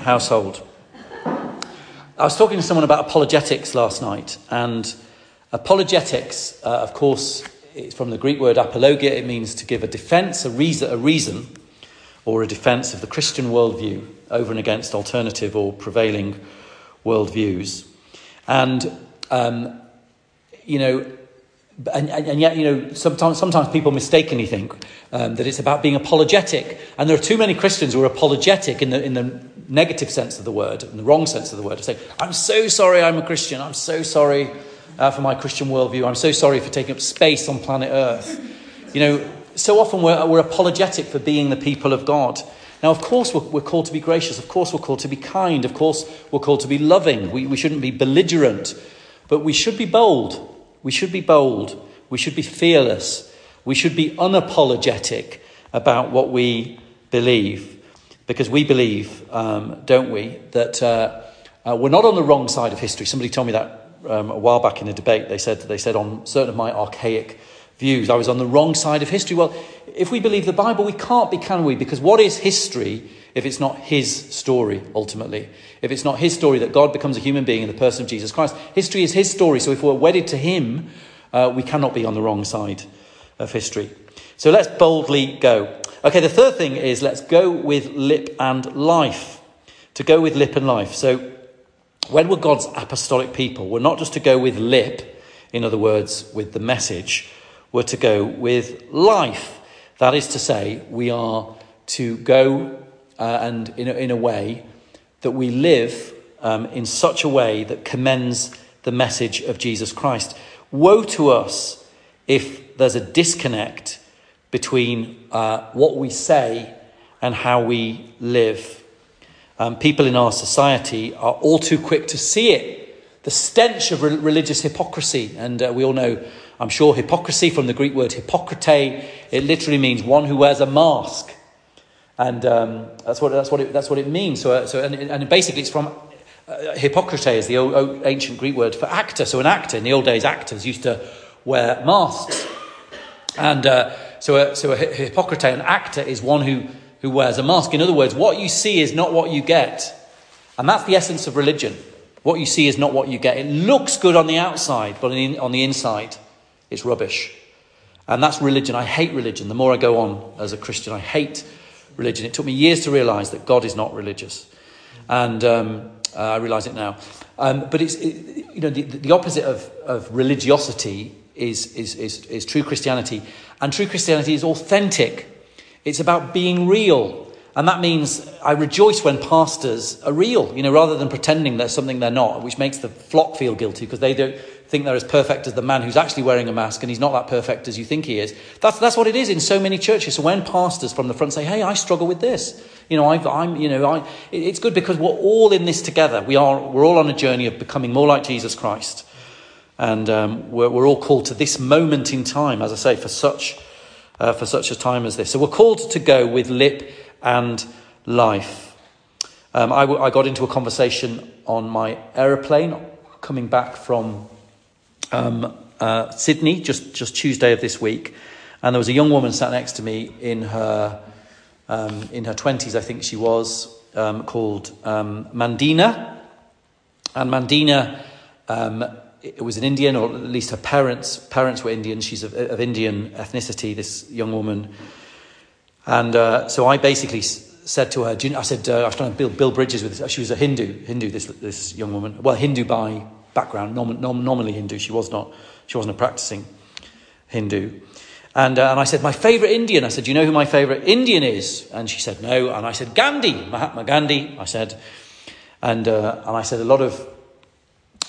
household. I was talking to someone about apologetics last night, and apologetics, uh, of course, it's from the Greek word apologia. It means to give a defense, a reason, a reason, or a defense of the Christian worldview over and against alternative or prevailing worldviews. And, um, you know, and, and, yet, you know, sometimes, sometimes people mistakenly think um, that it's about being apologetic. And there are too many Christians who are apologetic in the, in the negative sense of the word, in the wrong sense of the word, to say, I'm so sorry I'm a Christian. I'm so sorry uh, for my Christian worldview. I'm so sorry for taking up space on planet Earth. You know, so often we're, we're apologetic for being the people of God. Now, of course, we're, we're, called to be gracious. Of course, we're called to be kind. Of course, we're called to be loving. We, we shouldn't be belligerent, but we should be bold. We should be bold. We should be fearless. We should be unapologetic about what we believe. Because we believe, um, don't we, that uh, uh, we're not on the wrong side of history. Somebody told me that um, a while back in a debate. They said, they said on certain of my archaic views, I was on the wrong side of history. Well, if we believe the Bible, we can't be, can we? Because what is history if it's not his story, ultimately? If it's not his story that God becomes a human being in the person of Jesus Christ, history is his story. So if we're wedded to him, uh, we cannot be on the wrong side of history. So let's boldly go. Okay, the third thing is let's go with lip and life. To go with lip and life. So when we're God's apostolic people, we're not just to go with lip, in other words, with the message, we're to go with life. That is to say, we are to go uh, and in a, in a way that we live um, in such a way that commends the message of Jesus Christ. Woe to us if there's a disconnect between uh, what we say and how we live. Um, people in our society are all too quick to see it. The stench of re- religious hypocrisy. And uh, we all know, I'm sure, hypocrisy from the Greek word hypocrite. It literally means one who wears a mask. And um, that's, what, that's, what it, that's what it means. So, uh, so, and, and basically, it's from uh, hypocrite is the old, old, ancient Greek word for actor. So, an actor, in the old days, actors used to wear masks. And uh, so, a, so a hypocrite, an actor, is one who who wears a mask. In other words, what you see is not what you get. And that's the essence of religion. What you see is not what you get. It looks good on the outside, but on the inside, it's rubbish. And that's religion. I hate religion. The more I go on as a Christian, I hate religion. It took me years to realize that God is not religious. And um, uh, I realize it now. Um, but it's, it, you know, the, the opposite of, of religiosity is, is, is, is true Christianity. And true Christianity is authentic. It's about being real. And that means I rejoice when pastors are real, you know, rather than pretending they're something they're not, which makes the flock feel guilty because they don't think they're as perfect as the man who's actually wearing a mask and he's not that perfect as you think he is. That's, that's what it is in so many churches. So when pastors from the front say, hey, I struggle with this, you know, i am you know, I, it's good because we're all in this together. We are, we're all on a journey of becoming more like Jesus Christ. And um, we're, we're all called to this moment in time, as I say, for such uh, for such a time as this. So we're called to go with lip and life. Um, I, w- I got into a conversation on my aeroplane coming back from um, uh, Sydney just, just Tuesday of this week, and there was a young woman sat next to me in her um, in her twenties, I think she was, um, called um, Mandina, and Mandina um, it was an Indian, or at least her parents parents were Indian. She's of, of Indian ethnicity. This young woman, and uh, so I basically said to her, you, I said uh, I was trying to build, build bridges with this. She was a Hindu, Hindu. This this young woman, well, Hindu by background, nom, nom, nominally Hindu. She was not. She wasn't a practicing Hindu. And, uh, and I said, my favourite Indian. I said, do you know who my favourite Indian is? And she said, no. And I said, Gandhi, Mahatma Gandhi. I said, and, uh, and I said, a lot of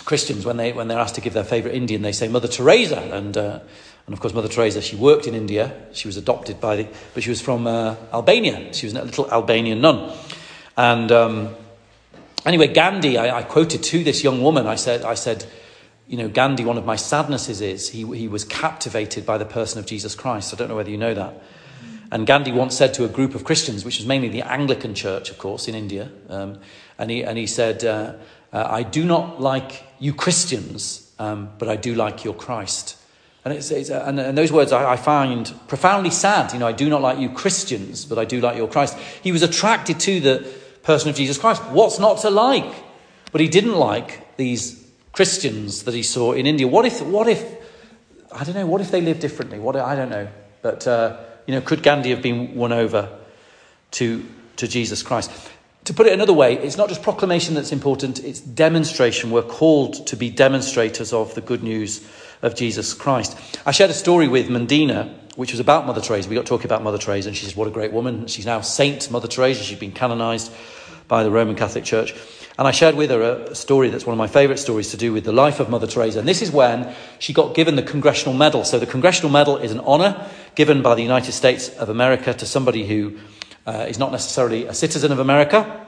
Christians, when, they, when they're asked to give their favourite Indian, they say Mother Teresa. And, uh, and of course, Mother Teresa, she worked in India. She was adopted by the, but she was from uh, Albania. She was a little Albanian nun. And um, anyway, Gandhi, I, I, quoted to this young woman, I said, I said, you know, Gandhi, one of my sadnesses is he, he was captivated by the person of Jesus Christ. I don't know whether you know that. And Gandhi once said to a group of Christians, which was mainly the Anglican church, of course, in India, um, and, he, and he said, uh, uh, I do not like you Christians, um, but I do like your Christ. And, it's, it's, uh, and, and, those words I, I, find profoundly sad. You know, I do not like you Christians, but I do like your Christ. He was attracted to the person of Jesus Christ. What's not to like? But he didn't like these Christians that he saw in India. What if, what if, I don't know, what if they lived differently? What, I don't know. But, uh, you know, could Gandhi have been won over to, to Jesus Christ? To put it another way, it's not just proclamation that's important, it's demonstration. We're called to be demonstrators of the good news of Jesus Christ. I shared a story with Mandina, which was about Mother Teresa. We got talking about Mother Teresa, and she said, What a great woman. She's now Saint Mother Teresa. She's been canonized by the Roman Catholic Church. And I shared with her a story that's one of my favourite stories to do with the life of Mother Teresa. And this is when she got given the Congressional Medal. So the Congressional Medal is an honour given by the United States of America to somebody who uh, is not necessarily a citizen of America.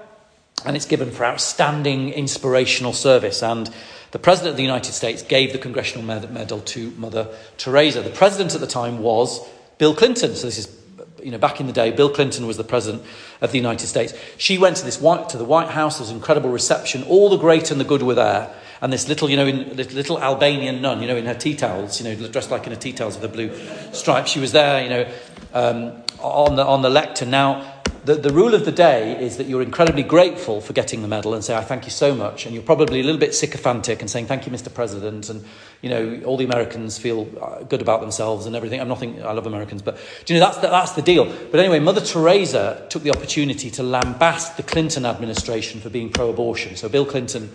And it's given for outstanding inspirational service. And the President of the United States gave the Congressional Medal to Mother Teresa. The President at the time was Bill Clinton. So this is you know, back in the day, Bill Clinton was the president of the United States. She went to this white, to the White House. There was incredible reception. All the great and the good were there. And this little, you know, in, little Albanian nun, you know, in her tea towels, you know, dressed like in her tea towels with a blue stripe. She was there, you know, um, on the on the lectern. Now, the, the rule of the day is that you're incredibly grateful for getting the medal and say, I thank you so much. And you're probably a little bit sycophantic and saying, thank you, Mr. President. And, you know, all the Americans feel uh, good about themselves and everything. I'm nothing, I love Americans, but do you know, that's the, that's the deal. But anyway, Mother Teresa took the opportunity to lambast the Clinton administration for being pro abortion. So Bill Clinton,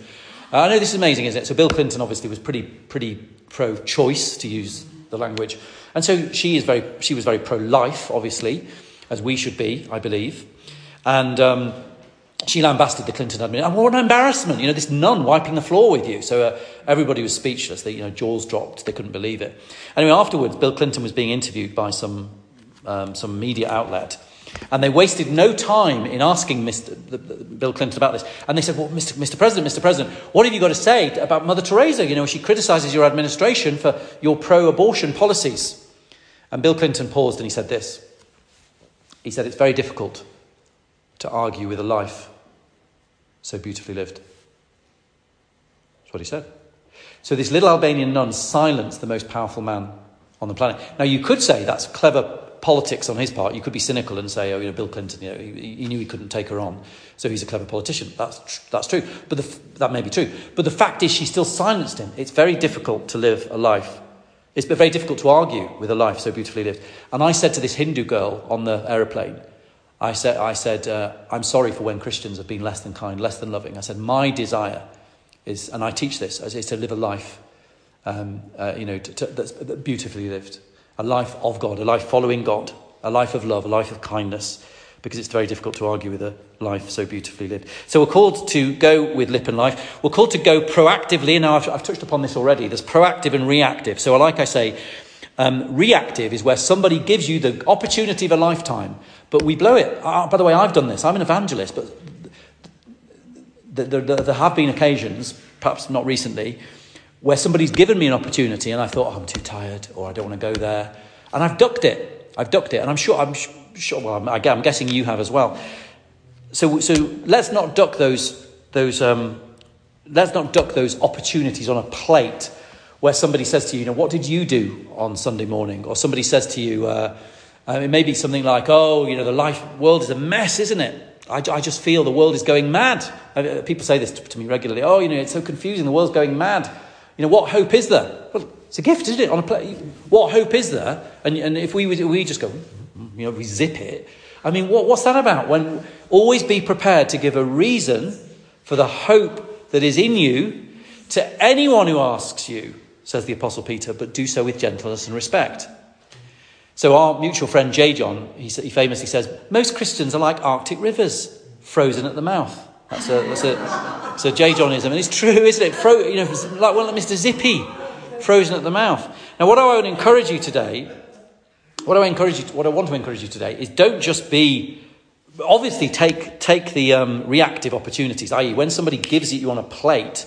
uh, I know this is amazing, isn't it? So Bill Clinton obviously was pretty, pretty pro choice, to use the language. And so she, is very, she was very pro life, obviously, as we should be, I believe. And um, she lambasted the Clinton administration. And what an embarrassment, you know, this nun wiping the floor with you. So uh, everybody was speechless. They, you know, jaws dropped. They couldn't believe it. Anyway, afterwards, Bill Clinton was being interviewed by some, um, some media outlet. And they wasted no time in asking Mr. The, the, Bill Clinton about this. And they said, Well, Mr. Mr. President, Mr. President, what have you got to say about Mother Teresa? You know, she criticizes your administration for your pro abortion policies. And Bill Clinton paused and he said this. He said, It's very difficult to argue with a life so beautifully lived. That's what he said. So this little Albanian nun silenced the most powerful man on the planet. Now you could say that's clever politics on his part. You could be cynical and say, oh, you know, Bill Clinton, you know, he, he knew he couldn't take her on, so he's a clever politician. That's that's true, but the, that may be true. But the fact is, she still silenced him. It's very difficult to live a life. It's very difficult to argue with a life so beautifully lived. And I said to this Hindu girl on the aeroplane, I said, I said uh, I'm sorry for when Christians have been less than kind, less than loving. I said, my desire is, and I teach this, is to live a life, um, uh, you know, to, to, that's beautifully lived. A life of God, a life following God, a life of love, a life of kindness, because it's very difficult to argue with a life so beautifully lived. So we're called to go with lip and life. We're called to go proactively. Now, I've, I've touched upon this already. There's proactive and reactive. So, like I say, um, reactive is where somebody gives you the opportunity of a lifetime, but we blow it. Uh, by the way, I've done this. I'm an evangelist, but there have been occasions, perhaps not recently, where somebody's given me an opportunity and I thought, oh, I'm too tired or I don't want to go there. And I've ducked it. I've ducked it. And I'm sure, I'm sure, well, I'm, guessing you have as well. So, so let's not duck those, those um, let's not duck those opportunities on a plate where somebody says to you, you know, what did you do on Sunday morning? Or somebody says to you, uh, uh, it may be something like, oh, you know, the life world is a mess, isn't it? I, I just feel the world is going mad. Uh, people say this to, to, me regularly. Oh, you know, it's so confusing. The world's going mad. You know, what hope is there? Well, it's a gift, isn't it? On a play, what hope is there? And, and if we, we just go, you know, we zip it. I mean, what, what's that about? When always be prepared to give a reason for the hope that is in you to anyone who asks you says the Apostle Peter, but do so with gentleness and respect. So, our mutual friend J. John, he, he famously says, most Christians are like Arctic rivers, frozen at the mouth. That's a, that's a, a J. Johnism. And it's true, isn't it? Fro, you know, like, well, like Mr. Zippy, frozen at the mouth. Now, what I would encourage you today, what I, encourage you, what I want to encourage you today is don't just be obviously take, take the um, reactive opportunities, i.e., when somebody gives it you on a plate,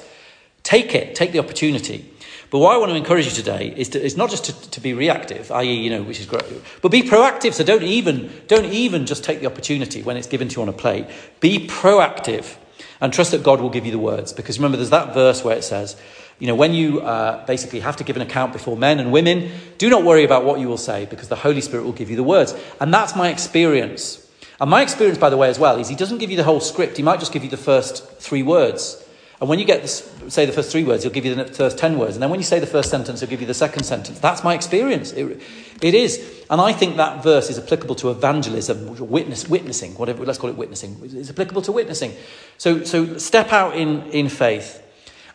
take it, take the opportunity. But what I want to encourage you today is, to, is not just to, to be reactive, i.e., you know, which is great, but be proactive. So don't even, don't even just take the opportunity when it's given to you on a plate. Be proactive and trust that God will give you the words. Because remember, there's that verse where it says, you know, when you uh, basically have to give an account before men and women, do not worry about what you will say because the Holy Spirit will give you the words. And that's my experience. And my experience, by the way, as well, is he doesn't give you the whole script. He might just give you the first three words. And when you get this, say the first three words, he'll give you the first ten words. And then when you say the first sentence, he'll give you the second sentence. That's my experience. It, it is. And I think that verse is applicable to evangelism, witness, witnessing, whatever, let's call it witnessing. It's applicable to witnessing. So, so step out in, in faith.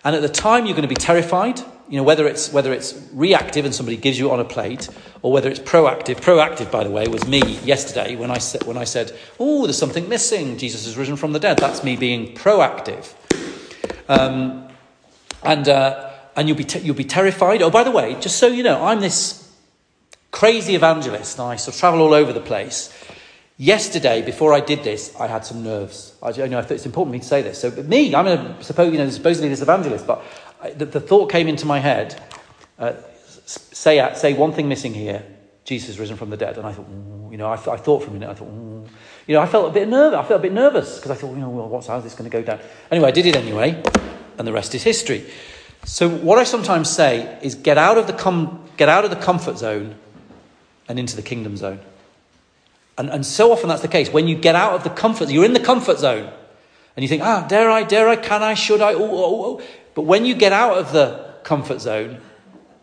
And at the time, you're going to be terrified. you know, whether it's, whether it's reactive and somebody gives you on a plate, or whether it's proactive. Proactive, by the way, was me yesterday when I, said, when I said, oh, there's something missing. Jesus has risen from the dead. That's me being proactive. Um, and, uh, and you'll, be te- you'll be terrified. Oh, by the way, just so you know, I'm this crazy evangelist. And I sort of travel all over the place. Yesterday, before I did this, I had some nerves. I, you know, I thought it's important for me to say this. So, me, I'm a, suppose, you know, supposedly this evangelist, but I, the, the, thought came into my head uh, say, uh, say one thing missing here Jesus risen from the dead. And I thought, you know, I, I, thought for a minute, I thought, you know, I felt a bit nervous. I felt a bit nervous because I thought, you know, well, what's, how's this going to go down? Anyway, I did it anyway, and the rest is history. So, what I sometimes say is get out of the, com- get out of the comfort zone and into the kingdom zone. And, and so often that's the case. When you get out of the comfort, you're in the comfort zone. And you think, ah, dare I, dare I, can I, should I? Oh, oh, oh. But when you get out of the comfort zone,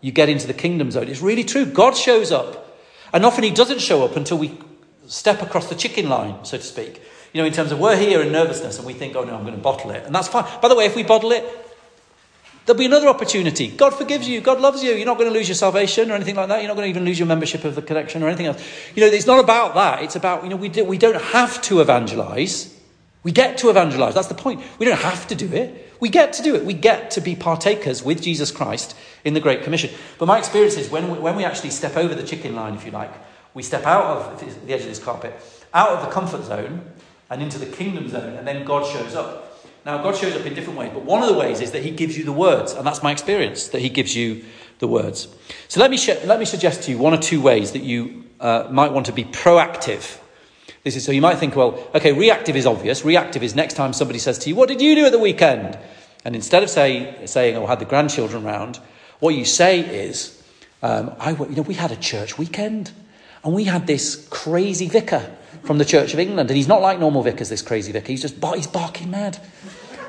you get into the kingdom zone. It's really true. God shows up. And often he doesn't show up until we step across the chicken line, so to speak. You know, in terms of we're here in nervousness and we think, oh no, I'm going to bottle it. And that's fine. By the way, if we bottle it, There'll be another opportunity. God forgives you. God loves you. You're not going to lose your salvation or anything like that. You're not going to even lose your membership of the connection or anything else. You know, it's not about that. It's about, you know, we, do, we don't have to evangelize. We get to evangelize. That's the point. We don't have to do it. We get to do it. We get to be partakers with Jesus Christ in the Great Commission. But my experience is when we, when we actually step over the chicken line, if you like, we step out of the edge of this carpet, out of the comfort zone and into the kingdom zone, and then God shows up. Now, God shows up in different ways, but one of the ways is that He gives you the words, and that's my experience, that He gives you the words. So let me, sh- let me suggest to you one or two ways that you uh, might want to be proactive. This is so you might think, well, okay, reactive is obvious. Reactive is next time somebody says to you, What did you do at the weekend? And instead of say, saying, Oh, I had the grandchildren round, what you say is, um, I, you know, we had a church weekend, and we had this crazy vicar from the Church of England. And he's not like normal vicars, this crazy vicar. He's just he's barking mad.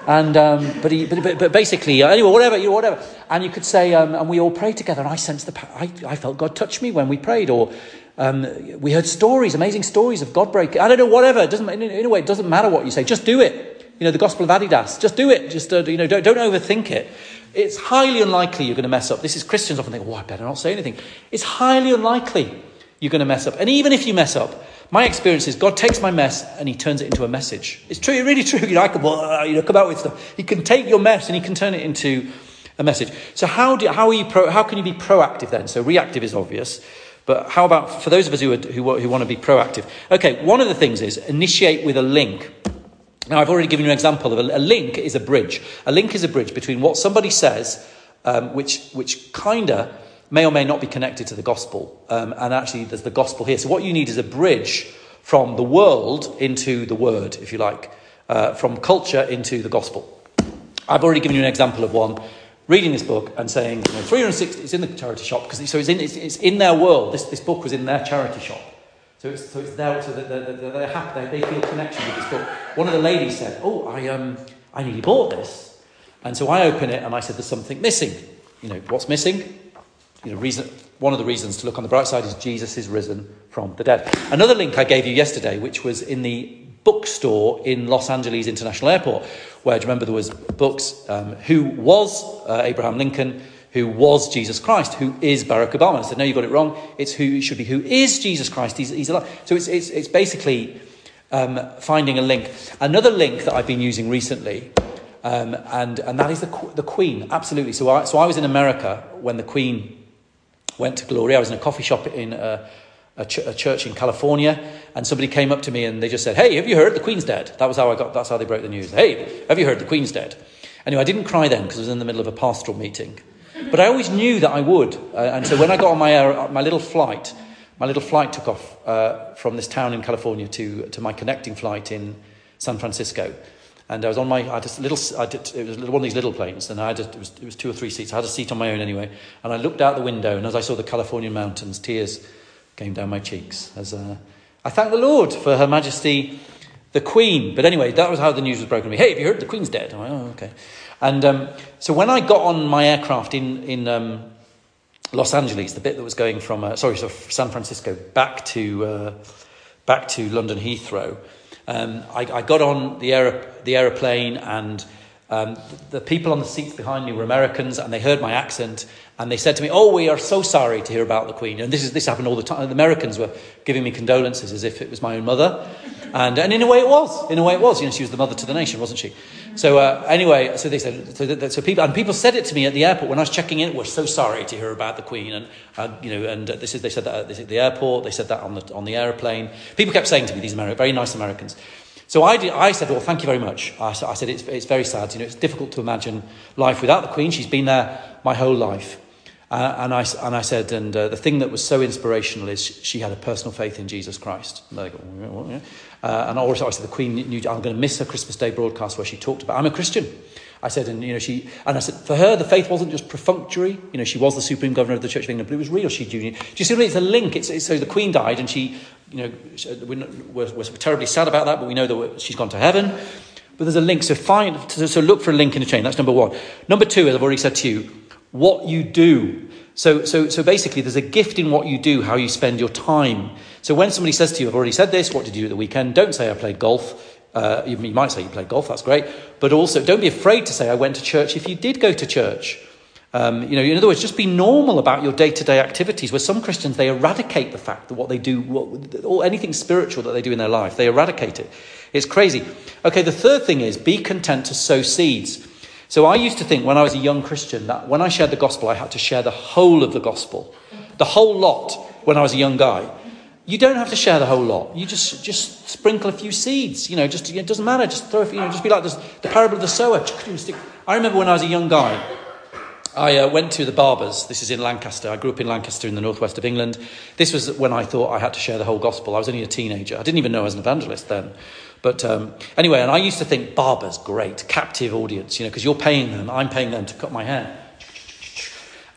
And um, but, he, but, but, basically, uh, anyway, whatever, you know, whatever. And you could say, um, and we all prayed together. And I sensed the, I, I felt God touch me when we prayed, or um, we heard stories, amazing stories of God breaking. I don't know, whatever. It doesn't in, in a way, it doesn't matter what you say. Just do it. You know, the Gospel of Adidas. Just do it. Just uh, you know, don't, don't overthink it. It's highly unlikely you're going to mess up. This is Christians often think, oh, I better not say anything. It's highly unlikely you're going to mess up. And even if you mess up, my experience is God takes my mess and he turns it into a message. It's true, really true. You know, I can you know, come out with stuff. He can take your mess and he can turn it into a message. So how, do, how, are you pro, how can you be proactive then? So reactive is obvious. But how about for those of us who, are, who, who want to be proactive? Okay, one of the things is initiate with a link. Now, I've already given you an example of a, a link is a bridge. A link is a bridge between what somebody says, um, which, which kind of may or may not be connected to the gospel. Um, and actually, there's the gospel here. So, what you need is a bridge from the world into the word, if you like, uh, from culture into the gospel. I've already given you an example of one reading this book and saying, you know, 360, it's in the charity shop, because so it's in, it's, it's, in their world. This, this book was in their charity shop. So it's, so it's there, so they're, they're, they're happy, they, they feel connection with this book. One of the ladies said, Oh, I, um, I nearly bought this. And so I open it and I said, There's something missing. You know, what's missing? You know, reason, one of the reasons to look on the bright side is Jesus is risen from the dead. Another link I gave you yesterday, which was in the bookstore in Los Angeles International Airport, where do you remember there was books um, who was uh, Abraham Lincoln, who was Jesus Christ, who is Barack Obama. I said, no, you got it wrong. It's who it should be. Who is Jesus Christ? He's, he's alive. So it's, it's, it's basically um, finding a link. Another link that I've been using recently, um, and, and that is the, the Queen. Absolutely. So I, so I was in America when the Queen went to Gloria. I was in a coffee shop in a, a, ch- a, church in California, and somebody came up to me and they just said, "Hey, have you heard the Queen's dead?" That was how I got. That's how they broke the news. Hey, have you heard the Queen's dead? Anyway, I didn't cry then because I was in the middle of a pastoral meeting, but I always knew that I would. Uh, and so when I got on my uh, my little flight, my little flight took off uh, from this town in California to to my connecting flight in San Francisco. And I was on my, I had a little, I did, it was one of these little planes, and I had a, it, was, it was two or three seats. I had a seat on my own anyway. And I looked out the window, and as I saw the Californian mountains, tears came down my cheeks. As uh, I thank the Lord for Her Majesty the Queen. But anyway, that was how the news was broken to me. Hey, have you heard the Queen's dead? Oh, okay. And um, so when I got on my aircraft in, in um, Los Angeles, the bit that was going from, uh, sorry, so San Francisco back to, uh, back to London Heathrow, um, I, I, got on the, aer- the aeroplane and um, the, the people on the seats behind me were Americans, and they heard my accent, and they said to me, "Oh, we are so sorry to hear about the Queen." And this is this happened all the time. The Americans were giving me condolences as if it was my own mother, and and in a way it was. In a way it was. You know, she was the mother to the nation, wasn't she? So uh, anyway, so they said, so, so people and people said it to me at the airport when I was checking in. We're so sorry to hear about the Queen, and uh, you know, and uh, this is they said that at the airport. They said that on the on the airplane. People kept saying to me, these Ameri- very nice Americans. So I, did, I said, well, thank you very much. I, I said, it's, it's very sad. You know, it's difficult to imagine life without the Queen. She's been there my whole life. Uh, and, I, and I said, and uh, the thing that was so inspirational is she had a personal faith in Jesus Christ. And, they go, "What, yeah?" uh, and also I said, the Queen knew, I'm going to miss her Christmas Day broadcast where she talked about, I'm a Christian. I said, and you know, she, and I said, for her, the faith wasn't just perfunctory. You know, she was the supreme governor of the Church of England, but it was real. She, do you see, it's a link. It's, it's, so the Queen died, and she, you know, we're, we're, we're terribly sad about that, but we know that she's gone to heaven. But there's a link. So find, so look for a link in the chain. That's number one. Number two, as I've already said to you, what you do. So, so, so basically, there's a gift in what you do, how you spend your time. So when somebody says to you, I've already said this, what did you do at the weekend? Don't say I played golf. Uh, you, might say you played golf, that's great. But also, don't be afraid to say I went to church if you did go to church. Um, you know, in other words, just be normal about your day-to-day activities. Where some Christians they eradicate the fact that what they do, what, or anything spiritual that they do in their life, they eradicate it. It's crazy. Okay, the third thing is be content to sow seeds. So I used to think when I was a young Christian that when I shared the gospel, I had to share the whole of the gospel, the whole lot. When I was a young guy, you don't have to share the whole lot. You just just sprinkle a few seeds. You know, just it doesn't matter. Just throw. You know, just be like this, the parable of the sower. I remember when I was a young guy. I uh, went to the Barbers. This is in Lancaster. I grew up in Lancaster in the northwest of England. This was when I thought I had to share the whole gospel. I was only a teenager. I didn't even know I was an evangelist then. But um, anyway, and I used to think Barbers, great, captive audience, you know, because you're paying them, I'm paying them to cut my hair.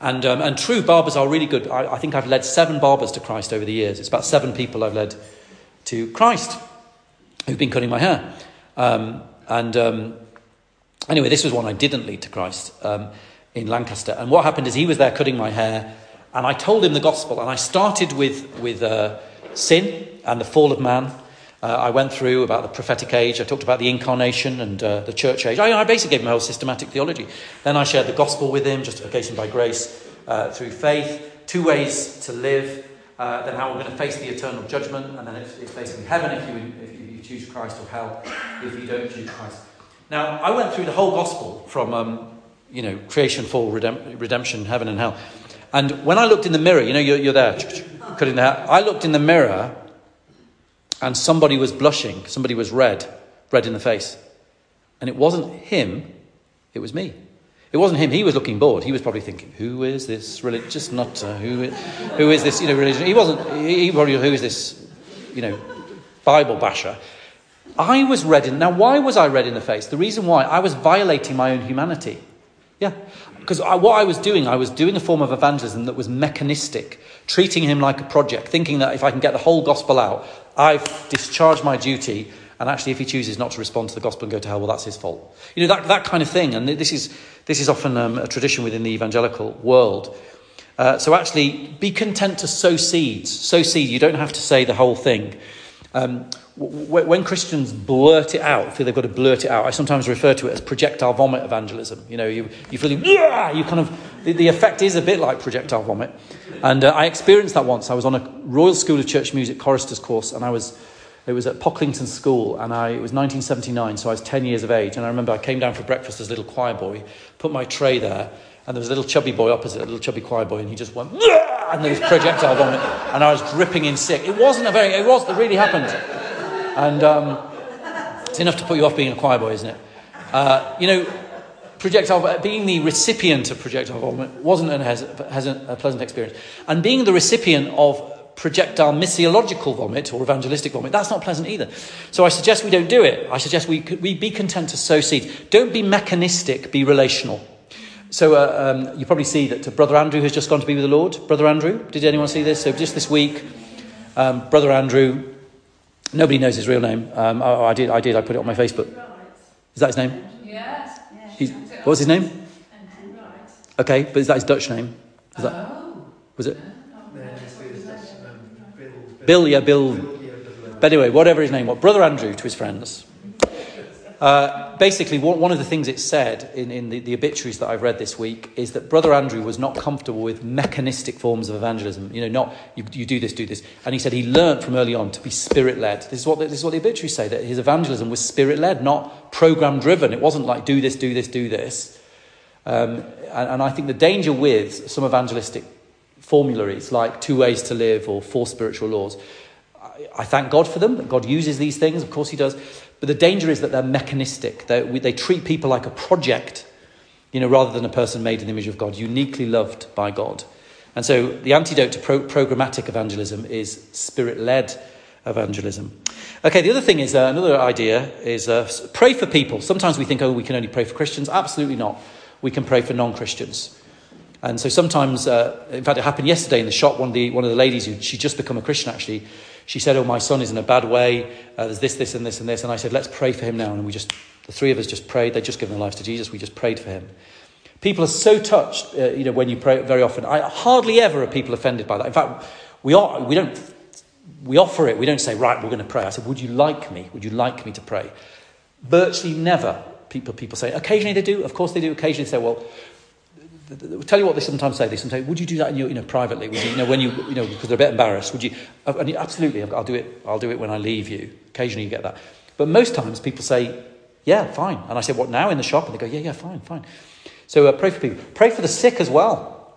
And, um, and true, barbers are really good. I, I think I've led seven barbers to Christ over the years. It's about seven people I've led to Christ who've been cutting my hair. Um, and um, anyway, this was one I didn't lead to Christ um, in Lancaster. And what happened is he was there cutting my hair, and I told him the gospel. And I started with, with uh, sin and the fall of man. Uh, I went through about the prophetic age. I talked about the incarnation and uh, the church age. I, I, basically gave him a whole systematic theology. Then I shared the gospel with him, justification by grace uh, through faith, two ways to live, uh, then how we're going to face the eternal judgment, and then it's, it's basically heaven if you, if you choose Christ or hell if you don't choose Christ. Now, I went through the whole gospel from, um, you know, creation, fall, redemp- redemption, heaven and hell. And when I looked in the mirror, you know, you're, you're there, cutting the hair. I looked in the mirror and somebody was blushing, somebody was red, red in the face. And it wasn't him, it was me. It wasn't him, he was looking bored. He was probably thinking, who is this religious nutter? Uh, who, who is this, you know, religion? He wasn't, he probably, who is this, you know, Bible basher? I was red in, now why was I red in the face? The reason why, I was violating my own humanity. Yeah. Because what I was doing, I was doing a form of evangelism that was mechanistic, treating him like a project, thinking that if I can get the whole gospel out, I've discharged my duty, and actually, if he chooses not to respond to the gospel and go to hell, well, that's his fault. You know, that, that kind of thing. And this is, this is often um, a tradition within the evangelical world. Uh, so actually, be content to sow seeds. Sow seeds. You don't have to say the whole thing. Um, when Christians blurt it out, feel they've got to blurt it out, I sometimes refer to it as projectile vomit evangelism. You know, you, you feel, yeah, you kind of, the, the effect is a bit like projectile vomit. And uh, I experienced that once. I was on a Royal School of Church Music choristers course, and I was, it was at Pocklington School, and I, it was 1979, so I was 10 years of age. And I remember I came down for breakfast as a little choir boy, put my tray there, and there was a little chubby boy opposite, a little chubby choir boy, and he just went, yeah! And there was projectile vomit, and I was dripping in sick. It wasn't a very, it was, it really happened. And um, it's enough to put you off being a choir boy, isn't it? Uh, you know, projectile, being the recipient of projectile vomit wasn't an, has, has a pleasant experience. And being the recipient of projectile missiological vomit or evangelistic vomit, that's not pleasant either. So I suggest we don't do it. I suggest we, we be content to sow seeds. Don't be mechanistic, be relational. So uh, um, you probably see that Brother Andrew has just gone to be with the Lord. Brother Andrew, did anyone see this? So just this week, um, Brother Andrew Nobody knows his real name. Um, oh, I did. I did. I put it on my Facebook. Is that his name? Yes. He's, what was his name? Okay, but is that his Dutch name? Is that, Oh. was it? um, Bill, yeah, Bill. But anyway, whatever his name was, Brother Andrew to his friends. Uh, basically, one, of the things it said in, in the, the obituaries that I've read this week is that Brother Andrew was not comfortable with mechanistic forms of evangelism. You know, not you, you do this, do this. And he said he learnt from early on to be spirit led. This is what the, this is what the obituaries say that his evangelism was spirit led, not program driven. It wasn't like do this, do this, do this. Um, and, and I think the danger with some evangelistic formularies like two ways to live or four spiritual laws. I thank God for them, God uses these things, of course He does. But the danger is that they're mechanistic. They're, they treat people like a project, you know, rather than a person made in the image of God, uniquely loved by God. And so the antidote to pro- programmatic evangelism is spirit led evangelism. Okay, the other thing is uh, another idea is uh, pray for people. Sometimes we think, oh, we can only pray for Christians. Absolutely not. We can pray for non Christians. And so sometimes, uh, in fact, it happened yesterday in the shop. One of the, one of the ladies who she'd just become a Christian actually, she said, Oh, my son is in a bad way. Uh, there's this, this, and this, and this. And I said, Let's pray for him now. And we just, the three of us just prayed. They'd just given their lives to Jesus. We just prayed for him. People are so touched, uh, you know, when you pray very often. I hardly ever are people offended by that. In fact, we are, we don't, we offer it. We don't say, right, we're going to pray. I said, would you like me? Would you like me to pray? Virtually never people, people say, occasionally they do. Of course they do. Occasionally they say, well, tell you what they sometimes say. They sometimes say, would you do that in your, you know, privately? Would you, you know, when you, you know, because they're a bit embarrassed. Would you? Uh, and you- absolutely, I'll do it. I'll do it when I leave you. Occasionally you get that. But most times people say, yeah, fine. And I say, what now in the shop? And they go, yeah, yeah, fine, fine. So uh, pray for people. Pray for the sick as well.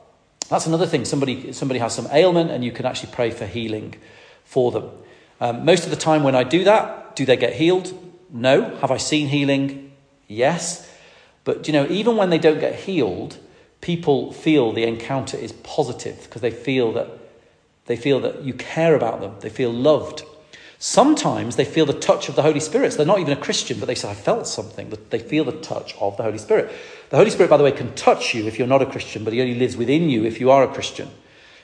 That's another thing. Somebody, somebody has some ailment, and you can actually pray for healing for them. Um, most of the time, when I do that, do they get healed? No. Have I seen healing? Yes. But you know, even when they don't get healed, people feel the encounter is positive because they feel that they feel that you care about them. They feel loved. Sometimes they feel the touch of the Holy Spirit. So they're not even a Christian, but they say, I felt something. They feel the touch of the Holy Spirit. The Holy Spirit, by the way, can touch you if you're not a Christian, but he only lives within you if you are a Christian.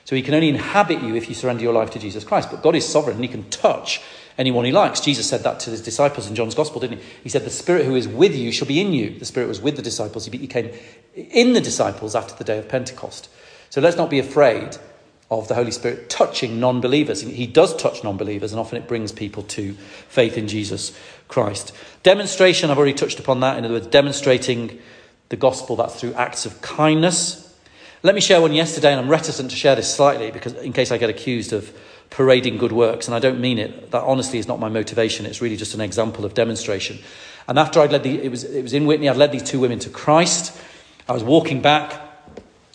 So he can only inhabit you if you surrender your life to Jesus Christ. But God is sovereign and he can touch anyone he likes. Jesus said that to his disciples in John's Gospel, didn't he? He said, The Spirit who is with you shall be in you. The Spirit was with the disciples. He became in the disciples after the day of Pentecost. So let's not be afraid of the Holy Spirit touching non believers. He does touch non believers, and often it brings people to faith in Jesus Christ. Demonstration, I've already touched upon that. In other words, demonstrating the gospel, that's through acts of kindness. Let me share one yesterday, and I'm reticent to share this slightly because in case I get accused of parading good works, and I don't mean it. That honestly is not my motivation. It's really just an example of demonstration. And after I'd led the, it was, it was in Witney, I'd led these two women to Christ. I was walking back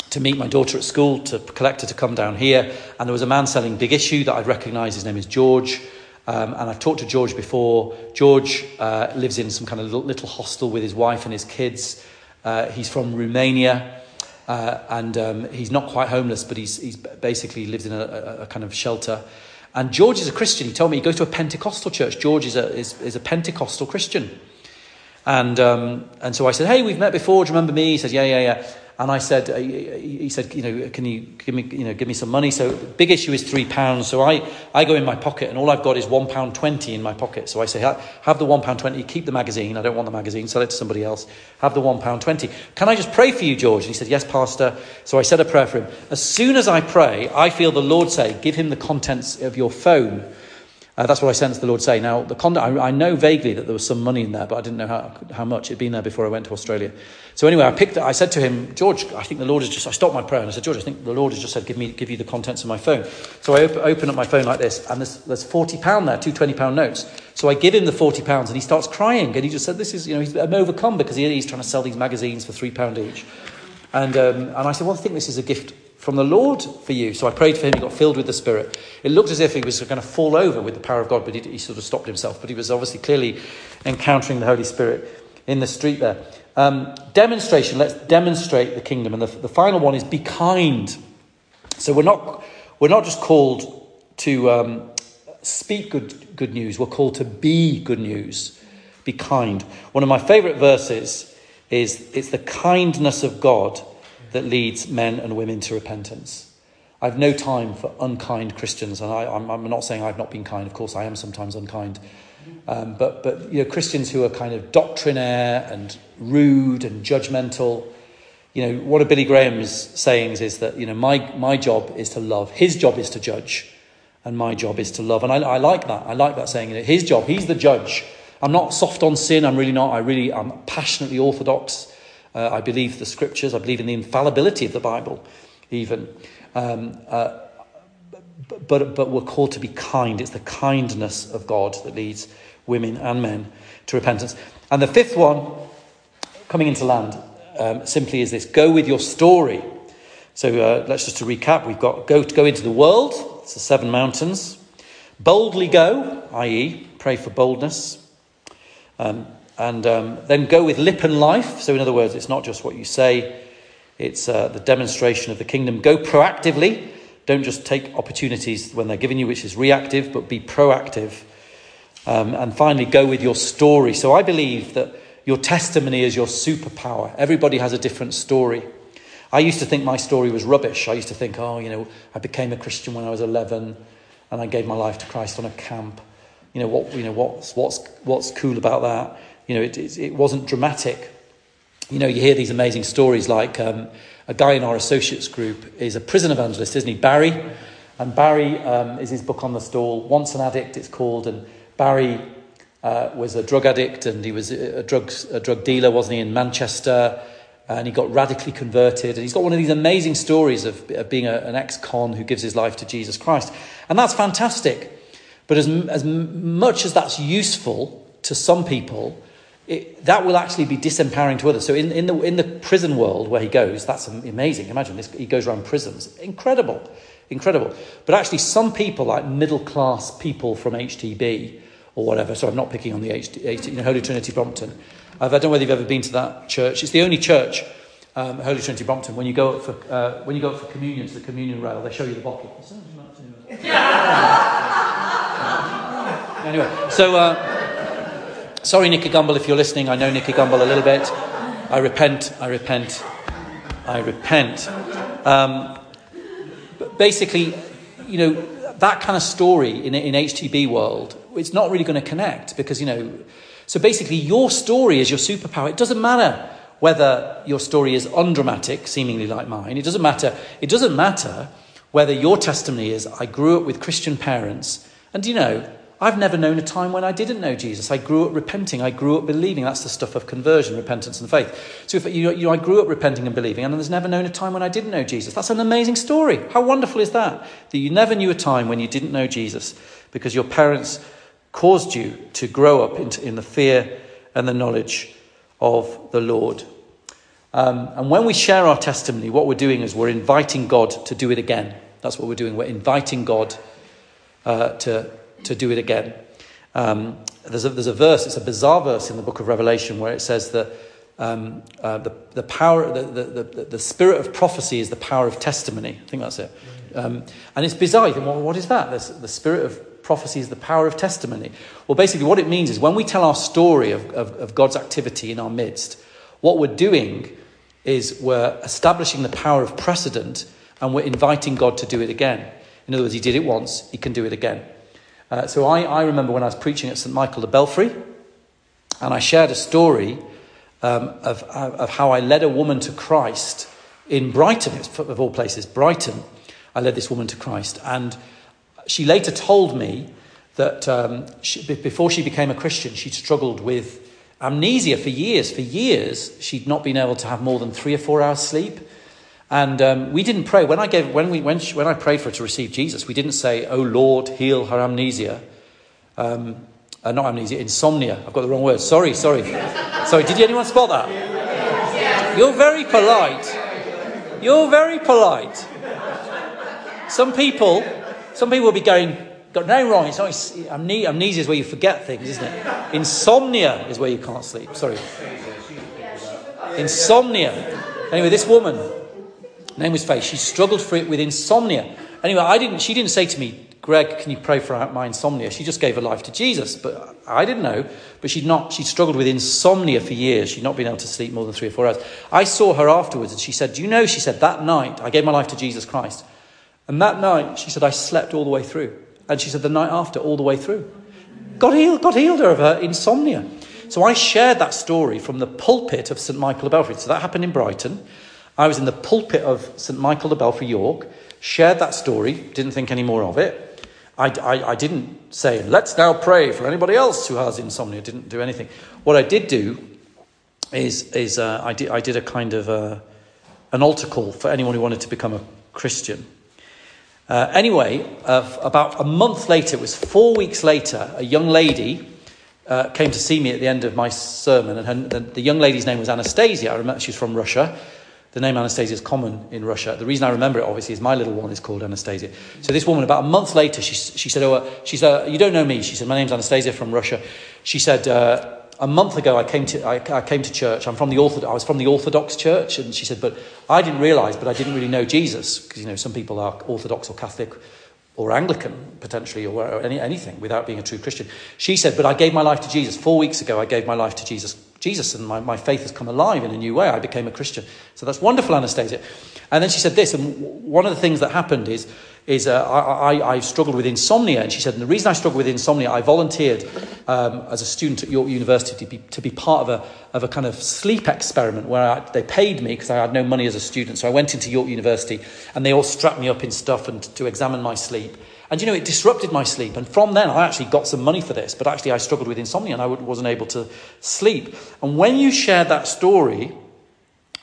to meet my daughter at school to collect her to come down here, and there was a man selling Big Issue that I'd recognised. His name is George. Um, and I've talked to George before. George uh, lives in some kind of little, little hostel with his wife and his kids. Uh, he's from Romania. Uh, and um, he's not quite homeless, but he's, he's basically lives in a, a, a, kind of shelter. And George is a Christian. He told me he goes to a Pentecostal church. George is a, is, is a Pentecostal Christian. And, um, and so I said, Hey, we've met before. Do you remember me? He said, Yeah, yeah, yeah. And I said, uh, he said, you know, can you give me, you know, give me some money? So the big issue is three pounds. So I, I go in my pocket and all I've got is one pound twenty in my pocket. So I say, have the one pound twenty, keep the magazine. I don't want the magazine. Sell it to somebody else. Have the one pound twenty. Can I just pray for you, George? And he said, yes, pastor. So I said a prayer for him. As soon as I pray, I feel the Lord say, give him the contents of your phone. Uh, that's what I sensed the Lord say. Now, the con- I, I, know vaguely that there was some money in there, but I didn't know how, how much. It'd been there before I went to Australia. So anyway, I picked. I said to him, George, I think the Lord has just, I stopped my prayer and I said, George, I think the Lord has just said, give me, give you the contents of my phone. So I op- open up my phone like this and there's, there's 40 pound there, two 20 pound notes. So I give him the 40 pounds and he starts crying and he just said, this is, you know, he's, I'm overcome because he, he's trying to sell these magazines for three pound each. And, um, and I said, well, I think this is a gift from the Lord for you. So I prayed for him. He got filled with the Spirit. It looked as if he was going to fall over with the power of God, but he, he, sort of stopped himself. But he was obviously clearly encountering the Holy Spirit in the street there. Um, demonstration. Let's demonstrate the kingdom. And the, the final one is be kind. So we're not, we're not just called to um, speak good, good news, we're called to be good news. Be kind. One of my favourite verses is it's the kindness of God that leads men and women to repentance. I've no time for unkind Christians, and I, am not saying I've not been kind. Of course, I am sometimes unkind. Um, but, but you know, Christians who are kind of doctrinaire and rude and judgmental. You know, one of Billy Graham's sayings is that, you know, my, my job is to love. His job is to judge. And my job is to love. And I, I like that. I like that saying. You know, his job, he's the judge. I'm not soft on sin. I'm really not. I really, I'm passionately orthodox. Uh, I believe the scriptures. I believe in the infallibility of the Bible, even. Um, uh, but, but we're called to be kind. It's the kindness of God that leads women and men to repentance. And the fifth one, coming into land, um, simply is this go with your story. So uh, let's just to recap we've got go, to go into the world, it's the seven mountains. Boldly go, i.e., pray for boldness. Um, and um, then go with lip and life. So, in other words, it's not just what you say, it's uh, the demonstration of the kingdom. Go proactively. Don't just take opportunities when they're given you, which is reactive, but be proactive. Um, and finally, go with your story. So, I believe that your testimony is your superpower. Everybody has a different story. I used to think my story was rubbish. I used to think, oh, you know, I became a Christian when I was 11 and I gave my life to Christ on a camp. You know, what, you know what's, what's, what's cool about that? You know, it, it, it wasn't dramatic. You know, you hear these amazing stories like um, a guy in our associates group is a prison evangelist, isn't he? Barry. And Barry um, is his book on the stall. Once an Addict, it's called. And Barry uh, was a drug addict and he was a drug, a drug dealer, wasn't he, in Manchester? and he got radically converted. And he's got one of these amazing stories of, of being a, an ex con who gives his life to Jesus Christ. And that's fantastic. But as, as much as that's useful to some people, it, that will actually be disempowering to others. So, in, in, the, in the prison world where he goes, that's amazing. Imagine this, he goes around prisons. Incredible. Incredible. But actually, some people, like middle class people from HTB or whatever, so I'm not picking on the HT, you know, Holy Trinity Brompton, I've, I don't know whether you've ever been to that church. It's the only church, um, Holy Trinity Brompton. When you go up for uh, when you go up for communion to the communion rail, they show you the bottle. anyway, so uh, sorry, Nicky Gumbel, if you're listening. I know Nicky Gumbel a little bit. I repent. I repent. I repent. Um, but basically, you know, that kind of story in in HTB world, it's not really going to connect because you know so basically, your story is your superpower. It doesn't matter whether your story is undramatic, seemingly like mine. It doesn't matter. It doesn't matter whether your testimony is I grew up with Christian parents, and you know, I've never known a time when I didn't know Jesus. I grew up repenting. I grew up believing. That's the stuff of conversion, repentance, and faith. So, if you, you know, I grew up repenting and believing, and there's never known a time when I didn't know Jesus. That's an amazing story. How wonderful is that? That you never knew a time when you didn't know Jesus because your parents caused you to grow up in the fear and the knowledge of the Lord. Um, and when we share our testimony, what we're doing is we're inviting God to do it again. That's what we're doing. We're inviting God uh, to, to do it again. Um, there's, a, there's a verse, it's a bizarre verse in the book of Revelation where it says that um, uh, the, the power, the, the, the, the, spirit of prophecy is the power of testimony. I think that's it. Um, and it's bizarre. You think, well, what is that? There's the spirit of prophecy is the power of testimony. Well, basically, what it means is when we tell our story of, of, of God's activity in our midst, what we're doing is we're establishing the power of precedent and we're inviting God to do it again. In other words, He did it once, He can do it again. Uh, so I, I, remember when I was preaching at St. Michael the Belfrey, and I shared a story um, of, of how I led a woman to Christ in Brighton, of all places, Brighton. I led this woman to Christ. And she later told me that um, she, before she became a Christian, she'd struggled with amnesia for years. For years, she'd not been able to have more than three or four hours sleep. And um, we didn't pray. When I, gave, when, we, when, she, when I prayed for her to receive Jesus, we didn't say, Oh Lord, heal her amnesia. Um, uh, not amnesia, insomnia. I've got the wrong word. Sorry, sorry. sorry, did anyone spot that? You're very polite. You're very polite. Some people some people will be going, got no wrong. It's not amnesia is where you forget things, isn't it? Insomnia is where you can't sleep. Sorry. Insomnia. Anyway, this woman, name was Faith, she struggled for it with insomnia. Anyway, I didn't, she didn't say to me, Greg, can you pray for my insomnia? She just gave her life to Jesus, but I didn't know. But she'd not, she'd struggled with insomnia for years. She'd not been able to sleep more than three or four hours. I saw her afterwards and she said, Do you know, she said, that night I gave my life to Jesus Christ. And that night, she said, I slept all the way through. And she said, the night after, all the way through. God healed, God healed her of her insomnia. So I shared that story from the pulpit of St. Michael the Belfrey. So that happened in Brighton. I was in the pulpit of St. Michael the Belfrey, York, shared that story, didn't think any more of it. I, I, I didn't say, let's now pray for anybody else who has insomnia. Didn't do anything. What I did do is, is uh, I, did, I did a kind of uh, an altar call for anyone who wanted to become a Christian. Uh, anyway, uh, about a month later, it was four weeks later, a young lady uh, came to see me at the end of my sermon, and her, the, the, young lady's name was Anastasia. I remember she's from Russia. The name Anastasia is common in Russia. The reason I remember it, obviously, is my little one is called Anastasia. So this woman, about a month later, she, she said, "Oh, uh, she said, you don't know me." She said, "My name's Anastasia from Russia." She said, uh, a month ago, I came to, I, I came to church. I'm from the Orthodox, I was from the Orthodox Church, and she said, but I didn't realise, but I didn't really know Jesus because you know some people are Orthodox or Catholic or Anglican potentially or any, anything without being a true Christian. She said, but I gave my life to Jesus four weeks ago. I gave my life to Jesus, Jesus, and my, my faith has come alive in a new way. I became a Christian. So that's wonderful, Anastasia. And then she said this, and one of the things that happened is is uh, I, I, I, struggled with insomnia. And she said, and the reason I struggled with insomnia, I volunteered um, as a student at York University to be, to be part of a, of a kind of sleep experiment where I, they paid me because I had no money as a student. So I went into York University and they all strapped me up in stuff and to examine my sleep. And you know, it disrupted my sleep. And from then, I actually got some money for this. But actually, I struggled with insomnia and I wasn't able to sleep. And when you shared that story,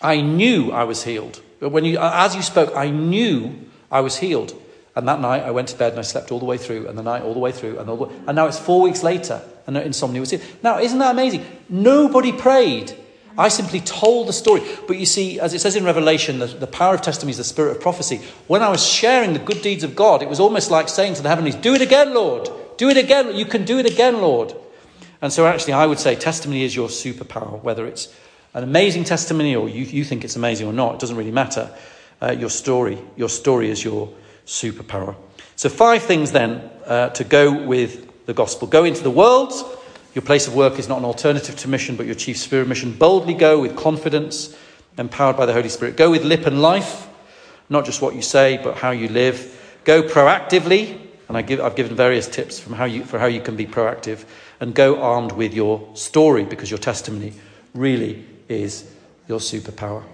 I knew I was healed. When you, as you spoke, I knew I was healed. And that night I went to bed and I slept all the way through, and the night all the way through, and, way, and now it's four weeks later, and insomnia was here. Now, isn't that amazing? Nobody prayed. I simply told the story. But you see, as it says in Revelation, the, the power of testimony is the spirit of prophecy. When I was sharing the good deeds of God, it was almost like saying to the heavenlies, Do it again, Lord. Do it again. You can do it again, Lord. And so, actually, I would say testimony is your superpower, whether it's an amazing testimony or you, you think it's amazing or not, it doesn't really matter. Uh, your story, your story is your superpower. So, five things then uh, to go with the gospel go into the world. Your place of work is not an alternative to mission, but your chief spirit mission. Boldly go with confidence, empowered by the Holy Spirit. Go with lip and life, not just what you say, but how you live. Go proactively, and I give, I've given various tips from how you, for how you can be proactive. And go armed with your story, because your testimony really is your superpower.